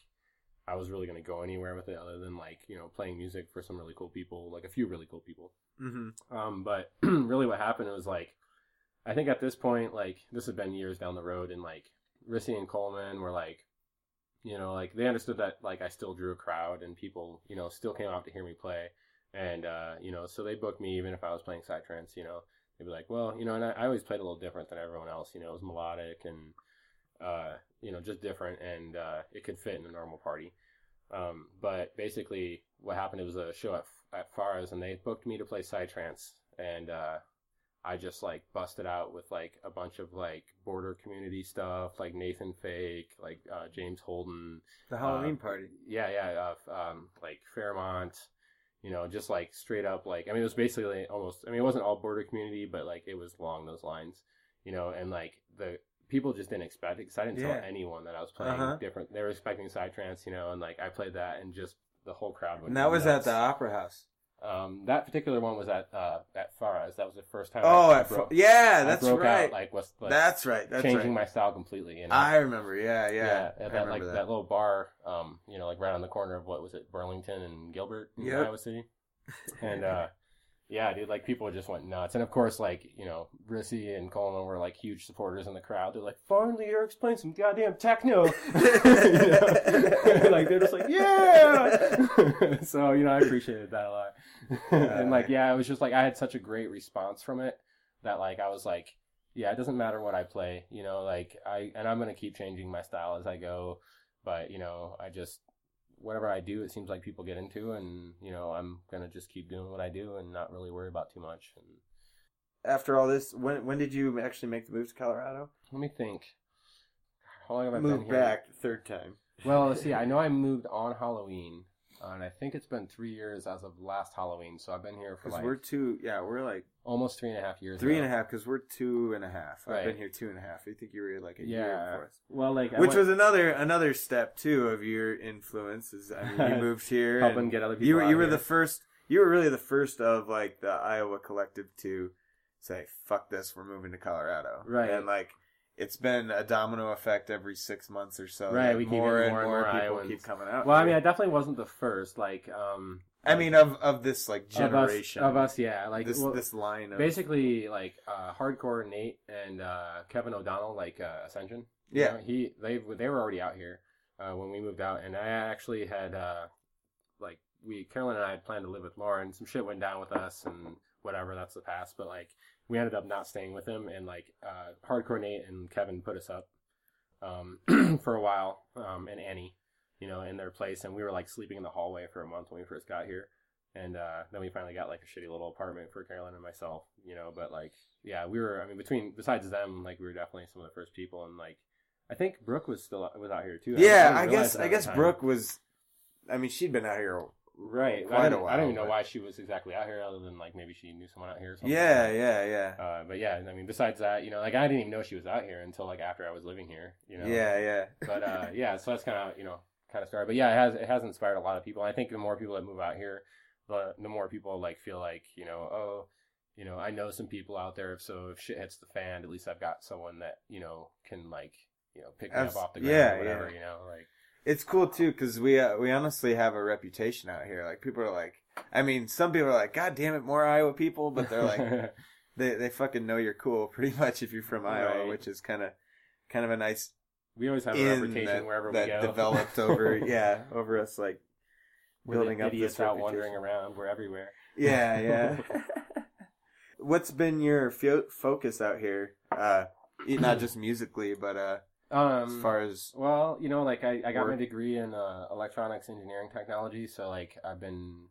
I was really going to go anywhere with it other than like you know playing music for some really cool people, like a few really cool people. Mm-hmm. Um, but really, what happened was like, I think at this point, like this had been years down the road, and like Rissy and Coleman were like, you know, like they understood that like I still drew a crowd, and people, you know, still came out to hear me play, and uh, you know, so they booked me even if I was playing psytrance. You know, they'd be like, well, you know, and I, I always played a little different than everyone else. You know, it was melodic and uh, you know, just different, and uh, it could fit in a normal party. Um, but basically, what happened? It was a show at at Farah's, and they booked me to play psytrance, and uh, I just like busted out with like a bunch of like border community stuff, like Nathan Fake, like uh, James Holden, The Halloween Uh, party. yeah, yeah, uh, um, like Fairmont, you know, just like straight up, like I mean, it was basically almost. I mean, it wasn't all border community, but like it was along those lines, you know, and like the people just didn't expect it because I didn't Yeah. tell anyone that I was playing Uh-huh. different. They were expecting psytrance, you know, and like I played that, and just the whole crowd went. And that was at the Opera House. Um, that particular one was at uh, at Farah's. That was the first time. Oh, I, I at broke, yeah, that's right. Out, like was like, that's right. That's right. changing right. my style completely. You know? I remember. Yeah, yeah. yeah, that like remember that. little bar, um, you know, like right on the corner of what was it, Burlington and Gilbert in Yep. Iowa City, and uh, yeah, dude, like people just went nuts, and of course, like you know, Rissy and Coleman were like huge supporters in the crowd. They're like, finally, Eric's playing some goddamn techno, like they're just like, yeah. so you know, I appreciated that a lot, and like yeah, it was just like I had such a great response from it that like I was like yeah, it doesn't matter what I play, you know, like I and I'm gonna keep changing my style as I go, but you know, I just whatever I do, it seems like people get into, and you know, I'm gonna just keep doing what I do and not really worry about too much. And After all this, when when did you actually make the move to Colorado? let me think. How long have I Move been here? back third time. Well, let's see. I know I moved on Halloween, Uh, and I think it's been three years as of last Halloween. So I've been here for Because like we're two. Yeah, we're like almost three and a half years. three now. and a half. Because we're two and a half. I've Right. been here two and a half. You think you were like a year Yeah. before us. Well, like I Which went- was another another step too of your influence. Is I mean, you moved here. helping and get other people. you were out you were here. the first. You were really the first of like the Iowa collective to say, "Fuck this, we're moving to Colorado." Right. And like. It's been a domino effect every six months or so. Right, we keep more getting and more and more, more people keep coming out. Well, I mean, I definitely wasn't the first. Like, um, I mean, of of this like of us- generation of us, yeah. Like, this well, this line of basically, like uh, hardcore Nate and uh, Kevin O'Donnell, like uh, Ascension. you Yeah. know, he they they were already out here uh, when we moved out, and I actually had uh, like we Carolyn and I had planned to live with Lauren. Some shit went down with us, and whatever. That's the past. But like, we ended up not staying with him, and like uh, hardcore Nate and Kevin put us up um, for a while, um, and Annie, you know, in their place, and we were like sleeping in the hallway for a month when we first got here. And uh, then we finally got like a shitty little apartment for Carolyn and myself, you know. But like, yeah, we were. I mean, between besides them, like we were definitely some of the first people. And like, I think Brooke was still was out here too. yeah. I guess I guess. Brooke was. I mean, she'd been out here right. quite I a don't, I don't even know why she was exactly out here, other than like maybe she knew someone out here. Or something Yeah, yeah, yeah, Uh, but yeah, I mean, besides that, you know, like I didn't even know she was out here until like after I was living here. You know. yeah, yeah. But uh, yeah, so that's kind of you know kind of started. But yeah, it has it has inspired a lot of people. I think the more people that move out here, the the more people like feel like you know oh. You know, I know some people out there, so if shit hits the fan, at least I've got someone that you know can like you know pick me up off the ground yeah, or whatever. yeah. You know, like It's cool too because we uh, we honestly have a reputation out here. Like people are like, I mean, some people are like, God damn it, more Iowa people, but they're like, they they fucking know you're cool pretty much if you're from Iowa, Right. which is kind of kind of a nice we always have a reputation that, wherever that we go. developed over yeah over us like We're building up idiots this out reputation. wandering around. We're everywhere. Yeah, yeah. What's been your fo- focus out here? Uh, not just musically, but uh, Um, as far as Well, you know, like I, I got my degree in uh, electronics engineering technology, so like I've been,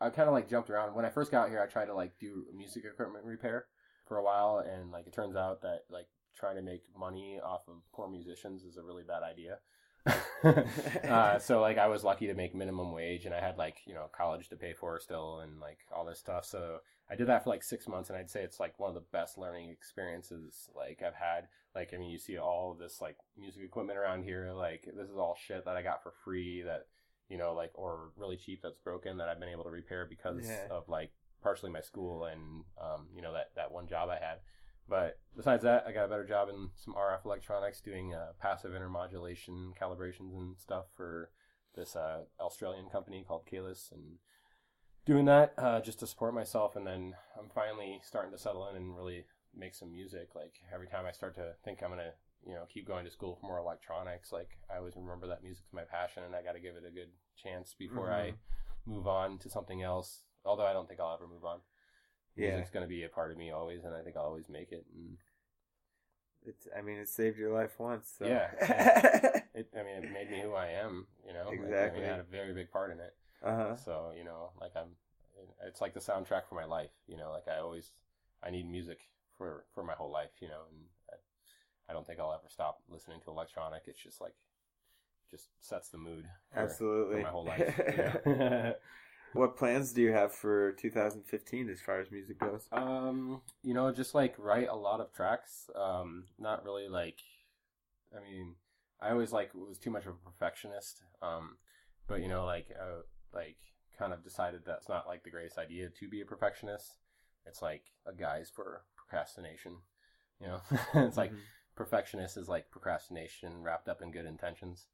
I kind of like jumped around. When I first got here, I tried to like do music equipment repair for a while, and like it turns out that like trying to make money off of poor musicians is a really bad idea. uh, so like I was lucky to make minimum wage, and I had like you know college to pay for still, and like all this stuff. So I did that for like six months, and I'd say it's like one of the best learning experiences like I've had. Like I mean, you see all of this like music equipment around here. Like this is all shit that I got for free that you know like or really cheap that's broken that I've been able to repair because Yeah. of like partially my school and um, you know that that one job I had. But besides that, I got a better job in some RF electronics, doing uh, passive intermodulation calibrations and stuff for this uh, Australian company called Kaelus, and doing that uh, just to support myself. And then I'm finally starting to settle in and really make some music. Like every time I start to think I'm gonna, you know, keep going to school for more electronics, like I always remember that music's my passion, and I got to give it a good chance before I move on to something else. Although I don't think I'll ever move on. yeah, Music's gonna be a part of me always, and I think I'll always make it. And it's, I mean, it saved your life once. So. Yeah. it, I mean, it made me who I am. You know, Like, I mean, Exactly. it had a very big part in it. uh huh. So you know, like I'm, it's like the soundtrack for my life. You know, like I always, I need music for for my whole life. You know, and I, I don't think I'll ever stop listening to electronic. It's just like, just sets the mood. For, Absolutely. For my whole life. what plans do you have for 2015 as far as music goes? Um, you know, just like write a lot of tracks. Um, not really like, I mean, I always like was too much of a perfectionist. Um, but you know, like, uh, like kind of decided that's not like the greatest idea to be a perfectionist. It's like a guise for procrastination. You know, it's like Mhm. perfectionist is like procrastination wrapped up in good intentions.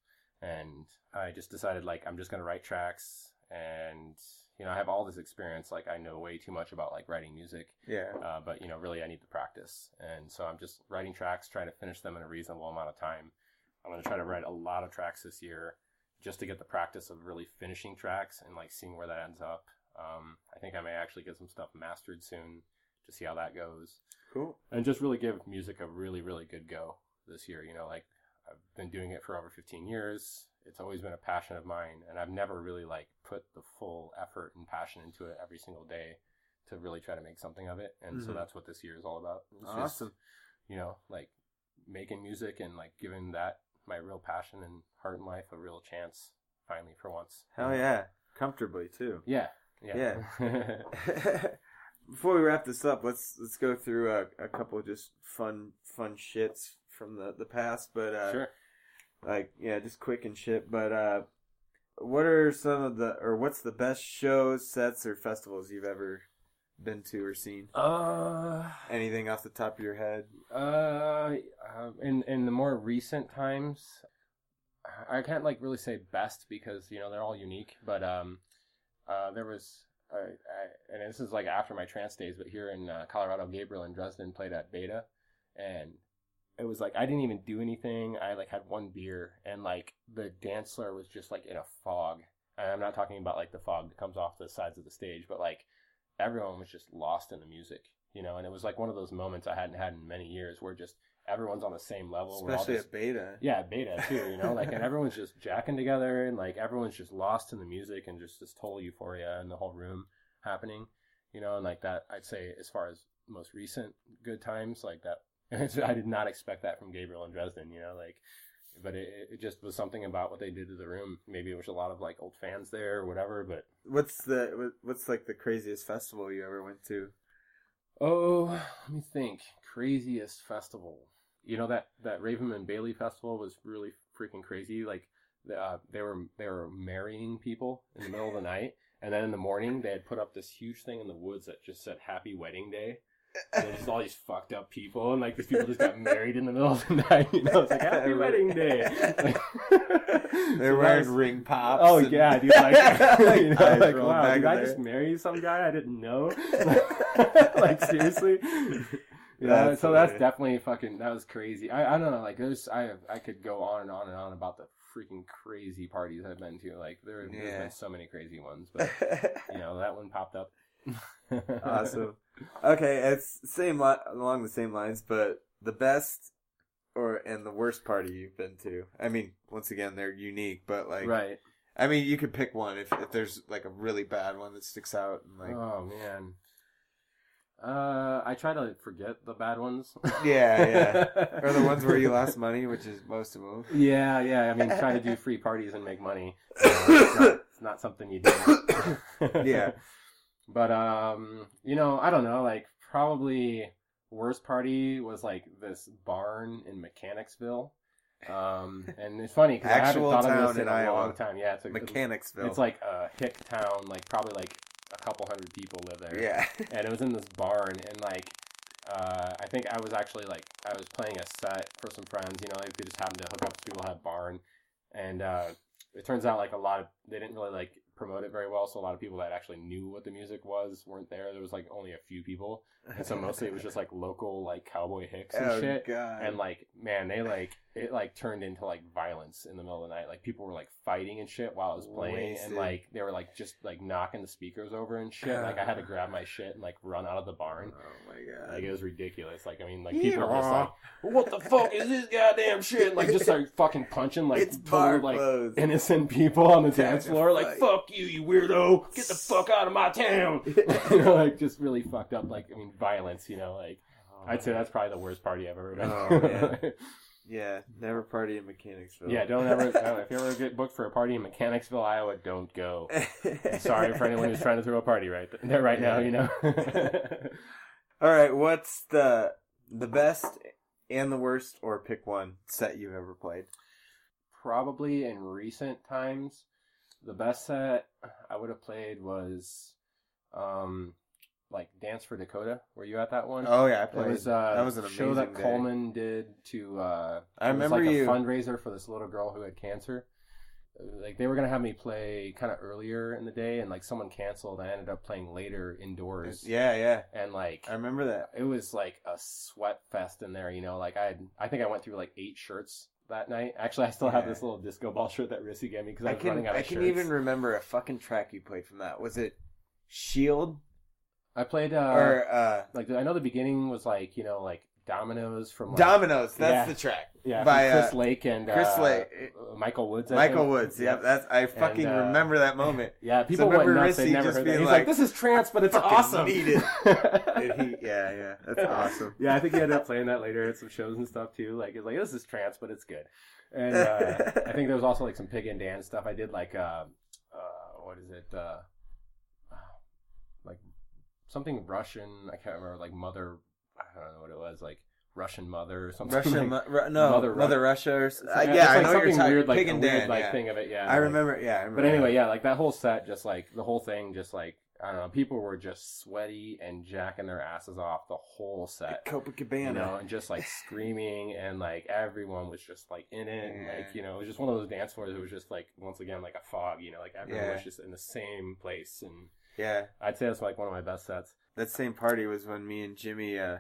And I just decided like I'm just gonna write tracks and you know, I have all this experience, like I know way too much about like writing music. yeah. Uh, but you know, really I need to practice. And so I'm just writing tracks, trying to finish them in a reasonable amount of time. I'm gonna try to write a lot of tracks this year just to get the practice of really finishing tracks and like seeing where that ends up. Um, I think I may actually get some stuff mastered soon to see how that goes Cool. and just really give music a really really good go this year you know like i've been doing it for over 15 years it's always been a passion of mine and i've never really like put the full effort and passion into it every single day to really try to make something of it and so Mhm. that's what this year is all about it's just, Awesome. you know like making music and like giving that my real passion and heart and life a real chance finally for once Hell yeah. Comfortably too. yeah yeah Before we wrap this up, let's let's go through a, a couple of just fun fun shits from the the past, but uh, sure like yeah, just quick and shit. But uh, what are some of the or what's the best shows, sets, or festivals you've ever been to or seen? uh Anything off the top of your head? Uh, uh, in in the more recent times, I can't like really say best because you know they're all unique. But um, uh, there was, I, and this is like after my trance days, but here in uh, Colorado, Gabriel and Dresden played at Beta, and it was like I didn't even do anything. I like had one beer, and like the dance floor was just like in a fog. And I'm not talking about like the fog that comes off the sides of the stage, but like everyone was just lost in the music, you know. And it was like one of those moments I hadn't had in many years, where just everyone's on the same level. we're all Especially just- at beta. yeah, beta too, you know, like, and everyone's just jacking together, and like everyone's just lost in the music and just this total euphoria in the whole room happening, you know, and like that, I'd say as far as most recent good times, like that, I did not expect that from Gabriel and Dresden, you know, like but it, it just was something about what they did to the room. Maybe it was a lot of like old fans there or whatever. But What's the what's like the craziest festival you ever went to? oh, let me think. Craziest festival. You know that that Ravenman Bailey festival was really freaking crazy. Like the, uh, they were they were marrying people in the middle of the night, and then in the morning they had put up this huge thing in the woods that just said "Happy Wedding Day." And there's just all these fucked up people, and like these people just got married in the middle of the night. You know, it's like Happy Wedding Day. Like, They're so wearing was- ring pops. Oh and- yeah, dude! Like, you know, Eyes like wow, did I there. just marry some guy I didn't know? like seriously? Yeah, That's so that's definitely fucking. That was crazy. I I don't know. Like there's I I could go on and on and on about the freaking crazy parties I've been to. Like there, there's Yeah. been so many crazy ones, but you know that one popped up. awesome. Okay, it's same li- along the same lines, but the best or and the worst party you've been to. I mean, once again, they're unique, but like, right. I mean, you could pick one if if there's like a really bad one that sticks out. And like, oh man. Uh, I try to forget the bad ones. yeah, yeah, or the ones where you lost money, which is most of them. Yeah, yeah. I mean, trying to do free parties and make money. you know, it's, not, it's not something you do. Yeah. But um, you know, I don't know. Like, probably worst party was like this barn in Mechanicsville. Um, and it's funny because I haven't thought of this in, in a Iowa. long time. Yeah, it's a, Mechanicsville. It's like a hick town. Like probably like couple hundred people live there yeah, and it was in this barn and like uh, I think I was actually like I was playing a set for some friends, you know, like they just happened to hook up to people had barn and uh, it turns out like a lot of they didn't really like promote it very well, so a lot of people that actually knew what the music was weren't there. There was like only a few people. And so mostly it was just like local like cowboy hicks and oh shit. god, And like, man, they like it like turned into like violence in the middle of the night. Like people were like fighting and shit while I was playing, Wasted. and like they were like just like knocking the speakers over and shit. Like I had to grab my shit and like run out of the barn. oh my god, Like it was ridiculous. Like I mean, like people were just like, "What the fuck is this goddamn shit?" Like just like fucking punching like it's like clothes. innocent people on the dance floor. Like fuck you, you weirdo! Get the fuck out of my town! you know, like just really fucked up. Like I mean, violence. You know, like oh I'd say that's probably the worst party I've ever been. Oh, man. yeah, never party in Mechanicsville. yeah, don't ever. no, if you ever get booked for a party in Mechanicsville, Iowa, don't go. I'm sorry for anyone who's trying to throw a party right there right now. You know. All right, what's the the best and the worst, or pick one set you've ever played? Probably in recent times, the best set I would have played was, um, like Dance for Dakota. Were you at that one? Oh yeah, I It played. was uh, that was an a show that day. Coleman did to. Uh, I it was remember like you- a fundraiser for this little girl who had cancer. Like they were gonna have me play kind of earlier in the day, and like someone canceled. I ended up playing later indoors, Yeah, yeah, and like I remember that. it was like a sweat fest in there. You know, like I had, I think I went through like eight shirts that night. Actually, I still have this little disco ball shirt that Rissy gave me because I, I was can running out of shirts. I can even remember a fucking track you played from that. Was it Shield I played uh, or uh, like I know the beginning was like you know like Dominoes from like, Dominoes? That's yeah. the track. yeah by, Chris uh, Lake and Chris uh, Lake. uh, Michael Woods. I Michael think. Woods. Yep, that's I fucking uh, remember that moment. Yeah, people remember went nuts. They never heard that. He's like, like, "This is trance, but it's awesome." need it. He, yeah, yeah, that's awesome. Yeah, I think he ended up playing that later at some shows and stuff too. Like, it's like this is trance, but it's good. And uh, I think there was also like some Pig and Dan stuff. I did like, uh, uh, what is it? Something Russian. I can't remember. Like mother. I don't know what it was. Like Russian mother or something. Russian, like, Ru- Ru- no, Mother Mother, Russia. Or, s- uh, yeah, I like know something you're weird, like Pig a and weird Dan. like yeah. thing of it. Yeah, I like- remember. Yeah, I remember. But anyway, that. yeah, like that whole set, just like the whole thing, just like I don't know, people were just sweaty and jacking their asses off the whole set. Copacabana. You know, and just like screaming, and like everyone was just like in it, Yeah. like you know, it was just one of those dance floors. It was just like once again like a fog. You know, like everyone Yeah. was just in the same place, and yeah, I'd say that's like one of my best sets. that same party was when me and Jimmy uh,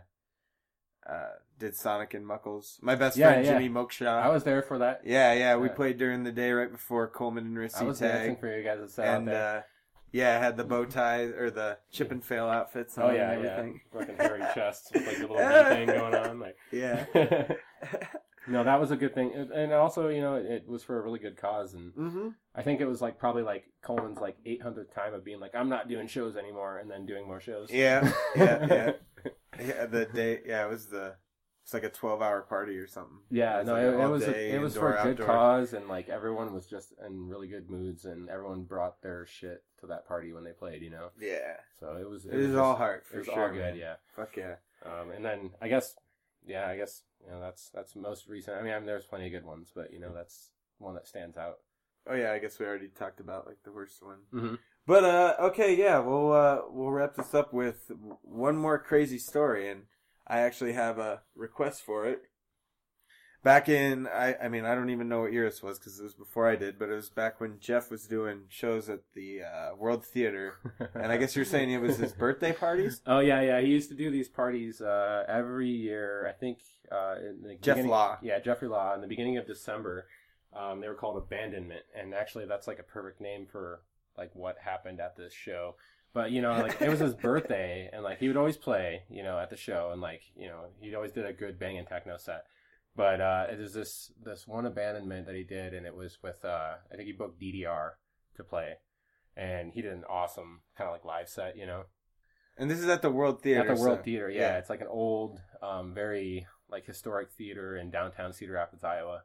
uh, did Sonic and Muckles. My best Yeah, friend yeah. Jimmy Mokshaw. I was there for that. yeah, yeah, we Yeah. played during the day right before Coleman and I Rissy was dancing for you guys at set and uh, yeah, I had the bow tie or the Chippendale outfits on oh yeah, yeah, everything. fucking hairy chests with like the little thing going on, like. Yeah. no, that was a good thing, and also you know it was for a really good cause, and mm-hmm. I think it was like probably like Coleman's like 800th time of being like I'm not doing shows anymore, and then doing more shows. Yeah, yeah, yeah. Yeah, the day. Yeah, it was the It's like a twelve-hour party or something. Yeah, It's no, like it, it was a, it was indoor, for a good outdoor. cause, and like everyone was just in really good moods, and everyone brought their shit to that party when they played, you know. Yeah, So it was it was is just- all heart for it was sure. all good, man. yeah. Fuck yeah. Um, and then I guess, yeah, I guess you know that's that's most recent. I mean, I mean, there's plenty of good ones, but you know that's one that stands out. Oh yeah, I guess we already talked about like the worst one. Mm-hmm. But uh, okay, yeah, we'll uh, we'll wrap this up with one more crazy story, and I actually have a request for it. Back in, I I mean, I don't even know what year this was because it was before I did, but it was back when Jeff was doing shows at the uh, World Theater, and I guess you're saying it was his birthday parties. Oh yeah, yeah. He used to do these parties uh, every year. I think uh, in the Jeff Law. Yeah, Jeffrey Law. In the beginning of December, um, they were called Abandonment, and actually, that's like a perfect name for like what happened at this show. But you know, like it was his birthday, and like he would always play, you know, at the show, and like you know, he always did a good banging techno set. But uh, was this this one abandonment that he did, and it was with uh, I think he booked DDR to play, and he did an awesome kind of like live set, you know. And this is at the World Theater. At the World so- Theater, yeah. It's like an old, um, very like historic theater in downtown Cedar Rapids, Iowa,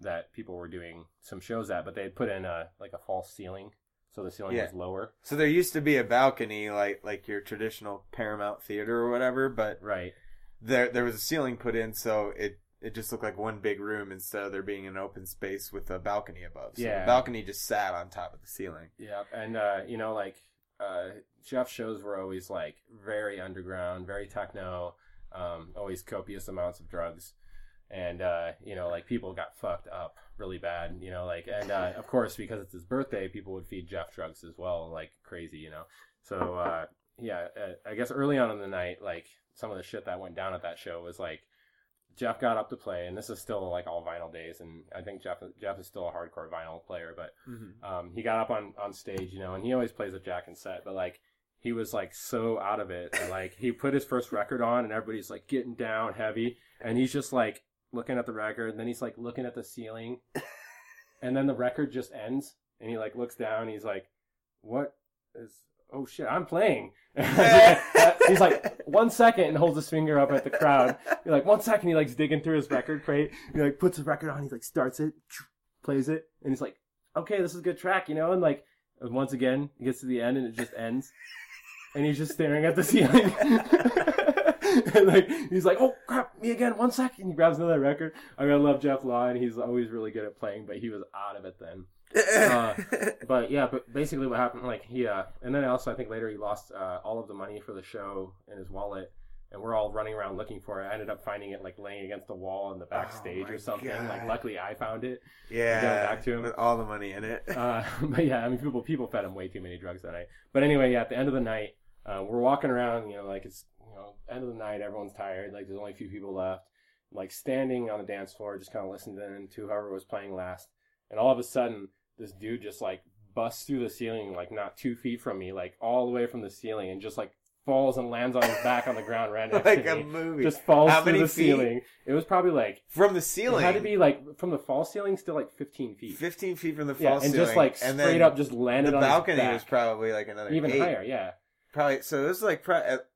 that people were doing some shows at. But they had put in a like a false ceiling, so the ceiling Yeah. was lower. So there used to be a balcony, like like your traditional Paramount Theater or whatever, but Right. there there was a ceiling put in, so it it just looked like one big room instead of there being an open space with a balcony above. So Yeah. the balcony just sat on top of the ceiling. Yeah, and uh, you know, like uh, Jeff's shows were always like very underground, very techno, um, always copious amounts of drugs, and uh, you know, like people got fucked up really bad. You know, like and uh, of course because it's his birthday, people would feed Jeff drugs as well, like crazy. You know, so uh, yeah, uh, I guess early on in the night, like some of the shit that went down at that show was like. Jeff got up to play, and this is still like all vinyl days, and I think Jeff Jeff is still a hardcore vinyl player, but Mm-hmm. um, he got up on, on stage, you know, and he always plays a jack and set, but like he was like so out of it. And, like he put his first record on, and everybody's like getting down heavy, and he's just like looking at the record, and then he's like looking at the ceiling, and then the record just ends, and he like looks down, and he's like, "What is? Oh shit, I'm playing." he's like one second and holds his finger up at the crowd. You're like one second, he likes digging through his record crate. He like puts his record on. He like starts it, plays it, and he's like, "Okay, this is a good track," you know. And like once again, he gets to the end and it just ends, and he's just staring at the ceiling. and like he's like, "Oh crap, me again! One second. He grabs another record. I mean, I love Jeff Law, and he's always really good at playing, but he was out of it then. Uh, But yeah, but basically what happened, like he, uh, and then also I think later he lost uh, all of the money for the show in his wallet, and we're all running around looking for it. I ended up finding it like laying against the wall in the backstage my or something. Like luckily I found it. yeah, back to him. with all the money in it. Uh, but yeah, I mean people people fed him way too many drugs that night. But anyway, yeah, at the end of the night, uh, we're walking around, you know, like it's you know end of the night, everyone's tired, like there's only a few people left, like standing on the dance floor, just kind of listening to whoever was playing last, and all of a sudden this dude just like busts through the ceiling like not two feet from me, like all the way from the ceiling, and just like falls and lands on his back on the ground right next like to a movie. Just falls How through the feet? ceiling. It was probably like from the it ceiling. had to be like from the false ceiling, still like 15 feet. 15 feet from the Yeah, false and ceiling. just like and straight up just landed on the on balcony was probably like another even eight. higher. Yeah. Probably so. It was like pro- at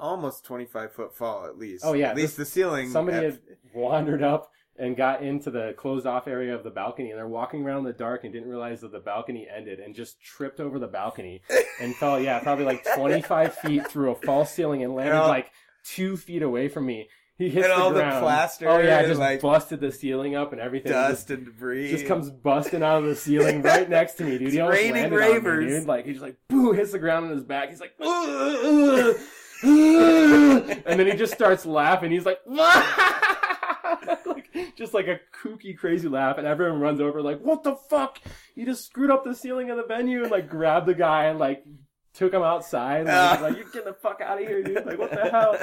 almost 25 foot fall at least. Oh, yeah, at least the ceiling. Somebody had wandered up and got into the closed off area of the balcony, and they're walking around in the dark and didn't realize that the balcony ended and just tripped over the balcony and fell. Yeah, probably like 25 feet through a false ceiling and landed like two feet away from me. He hits And the all the ground. plaster Oh yeah, just like, busted the ceiling up and everything. Just- dust and debris. just comes busting out of the ceiling right next to me, dude. It's He almost raining landed on me, ravers. dude. Like he's like, boo, hits the ground on his back. He's like, and then he just starts laughing. He's like, just like a kooky, crazy laugh, and everyone runs over like, what the fuck? You just screwed up the ceiling of the venue, and like grabbed the guy and like. Took him outside. Like, Ah. he's like, you're getting the fuck out of here, dude. Like, what the hell?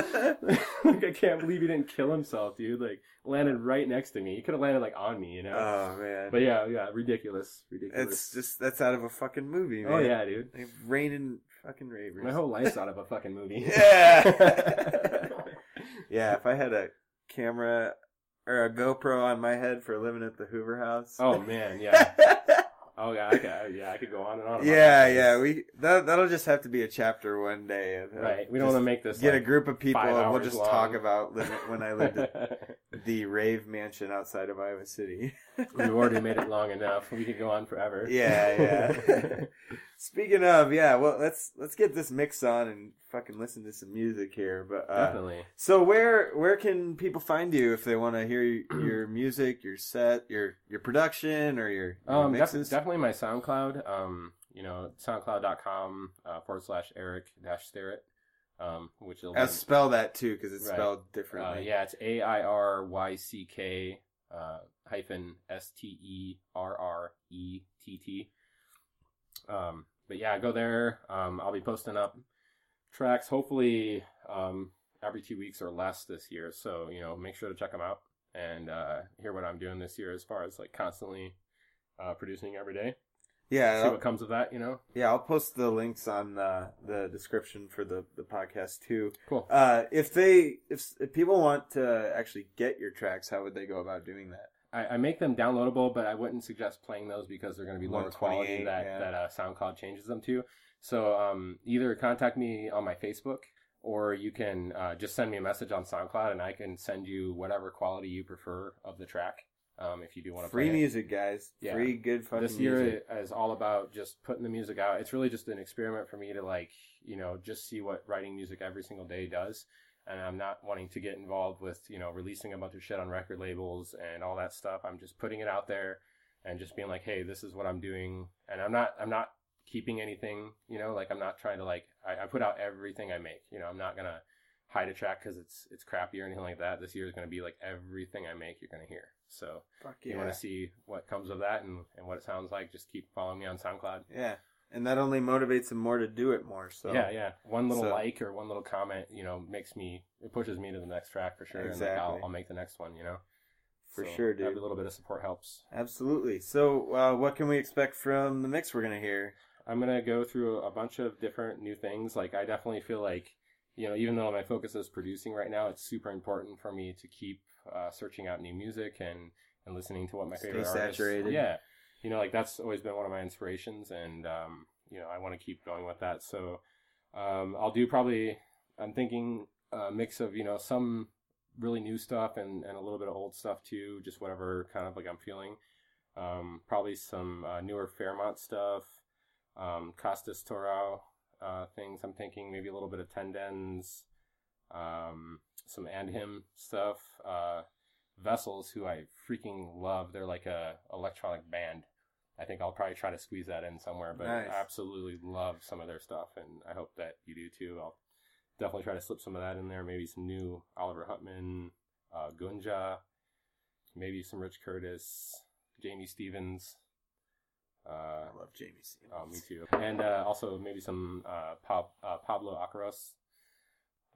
like, I can't believe he didn't kill himself, dude. Like, landed right next to me. He could have landed like on me, you know. Oh man. But yeah, yeah, ridiculous, ridiculous. it's just that's out of a fucking movie, man. oh yeah, dude. Like, raining fucking ravers. My whole life's out of a fucking movie. Yeah. yeah, if I had a camera or a GoPro on my head for living at the Hoover House. oh man, yeah. Oh yeah, I could, yeah, I could go on and on. Yeah, yeah. We that that'll just have to be a chapter one day. of- Right. We don't want to make this get a group of people and we'll just long. talk about when I lived at the rave mansion outside of Iowa City. We've already made it long enough. We could go on forever. Yeah, yeah. Speaking of, yeah, well, let's let's get this mix on and fucking listen to some music here. But uh, Definitely. so where where can people find you if they want to hear your music, your set, your your production, or your, your Um, def- mixes? definitely my SoundCloud. Um, you know, soundcloud.com uh, forward slash Airyck dash Sterrett. Um, which will Uh, spell that too because it's Right. spelled uh, differently. yeah, it's A I R Y C K uh, hyphen S T E R R E T T. Um, but yeah, go there. Um, I'll be posting up tracks hopefully um, every two weeks or less this year. So you know, make sure to check them out and uh, hear what I'm doing this year as far as like constantly uh, producing every day. yeah, See I'll- what comes of that. You know, yeah. I'll post the links on uh, the description for the the podcast too. cool. Uh, if they if, if people want to actually get your tracks, how would they go about doing that? I, I make them downloadable, but I wouldn't suggest playing those because they're going to be lower quality that yeah. that uh, SoundCloud changes them to. So um, either contact me on my Facebook, or you can uh, just send me a message on SoundCloud, and I can send you whatever quality you prefer of the track. Um, if you do want to Free music, guys. Yeah. Free good fucking this year music. is all about just putting the music out. It's really just an experiment for me to like, you know, just see what writing music every single day does. And I'm not wanting to get involved with, you know, releasing a bunch of shit on record labels and all that stuff. I'm just putting it out there and just being like, hey, this is what I'm doing. And I'm not, I'm not keeping anything, you know, like I'm not trying to like, I, I put out everything I make. You know, I'm not going to hide a track because it's, it's crappy or anything like that. This year is going to be like everything I make, you're going to hear. So, Fuck you yeah. want to see what comes of that and, and what it sounds like, just keep following me on SoundCloud. Yeah. And that only motivates them more to do it more. So yeah, yeah. One little so- like or one little comment, you know, makes me it pushes me to the next track for sure. And Exactly. like I'll, I'll make the next one, you know. For So sure, dude. Every little bit of support helps. Absolutely. So, uh, what can we expect from the mix we're gonna hear? I'm gonna go through a bunch of different new things. Like I definitely feel like, you know, even though my focus is producing right now, it's super important for me to keep uh, searching out new music and and listening to what my Stay favorite artists. saturated. Yeah, you know, like that's always been one of my inspirations, and um, you know, I want to keep going with that. So um, I'll do probably. I'm thinking a mix of you know some really new stuff and, and a little bit of old stuff too, just whatever kind of like I'm feeling. Um, probably some uh, newer Fairmont stuff, um, Kastis Torrau uh, things. I'm thinking maybe a little bit of Tendens, um, some and him stuff. Uh, Vessels, who I freaking love. They're like a electronic band. I think I'll probably try to squeeze that in somewhere, but Nice. I absolutely love some of their stuff, and I hope that you do too. I'll definitely try to slip some of that in there. Maybe some new Oliver Huntemann, uh, Gunja, maybe some Rich Curtis, Jamie Stevens. Uh, I love Jamie Stevens. Oh, me too. And uh, also maybe some uh, Pab- uh, Pablo Acaros.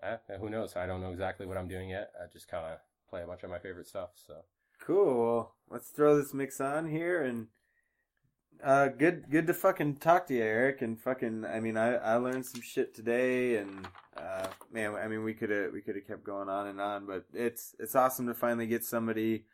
Eh, who knows? I don't know exactly what I'm doing yet. I just kind of play a bunch of my favorite stuff. So Cool. Let's throw this mix on here and uh good good to fucking talk to you, Airyck, and fucking I mean I I learned some shit today and uh man, I mean we could have we could have kept going on and on, but it's it's awesome to finally get somebody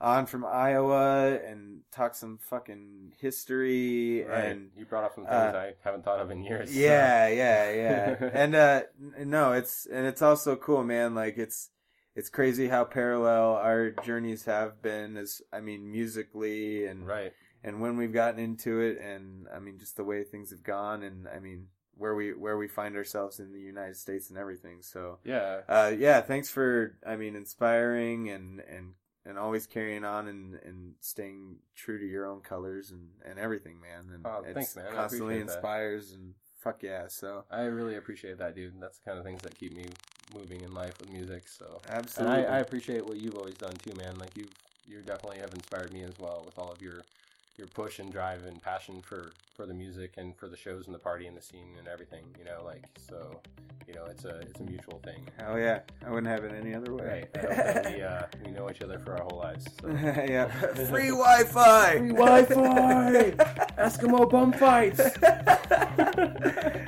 on from Iowa and talk some fucking history and you brought up some things uh, I haven't thought of in years. so- yeah, yeah, yeah. and uh no, it's and it's also cool, man. Like it's it's crazy how parallel our journeys have been as I mean musically and right. and when we've gotten into it and I mean just the way things have gone and I mean where we where we find ourselves in the United States and everything. So Yeah. uh yeah, thanks for I mean inspiring and and and always carrying on and, and staying true to your own colors and, and everything, man. And Oh, it's thanks, man. I constantly appreciate that. inspires and fuck yeah. So I really appreciate that, dude. That's the kind of things that keep me moving in life with music. So absolutely. And I, I appreciate what you've always done too, man. Like you've, you definitely have inspired me as well with all of your, your push and drive and passion for for the music and for the shows and the party and the scene and everything. You know, like so, you know, it's a it's a mutual thing. Oh yeah, I wouldn't have it any other way. Right. I hope that we uh, we know each other for our whole lives. So. yeah. Free Wi-Fi. Free Wi-Fi. Eskimo bum fights.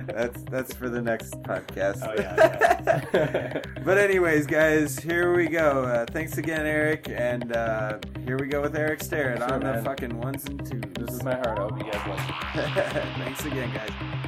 that's that's for the next podcast. Oh yeah. yeah. but anyways, guys, here we go. Uh, thanks again, Airyck, and uh, here we go with Airyck Sterrett Sure, on the fucking ones and twos. this is my heart. I hope you guys like it. thanks again, guys.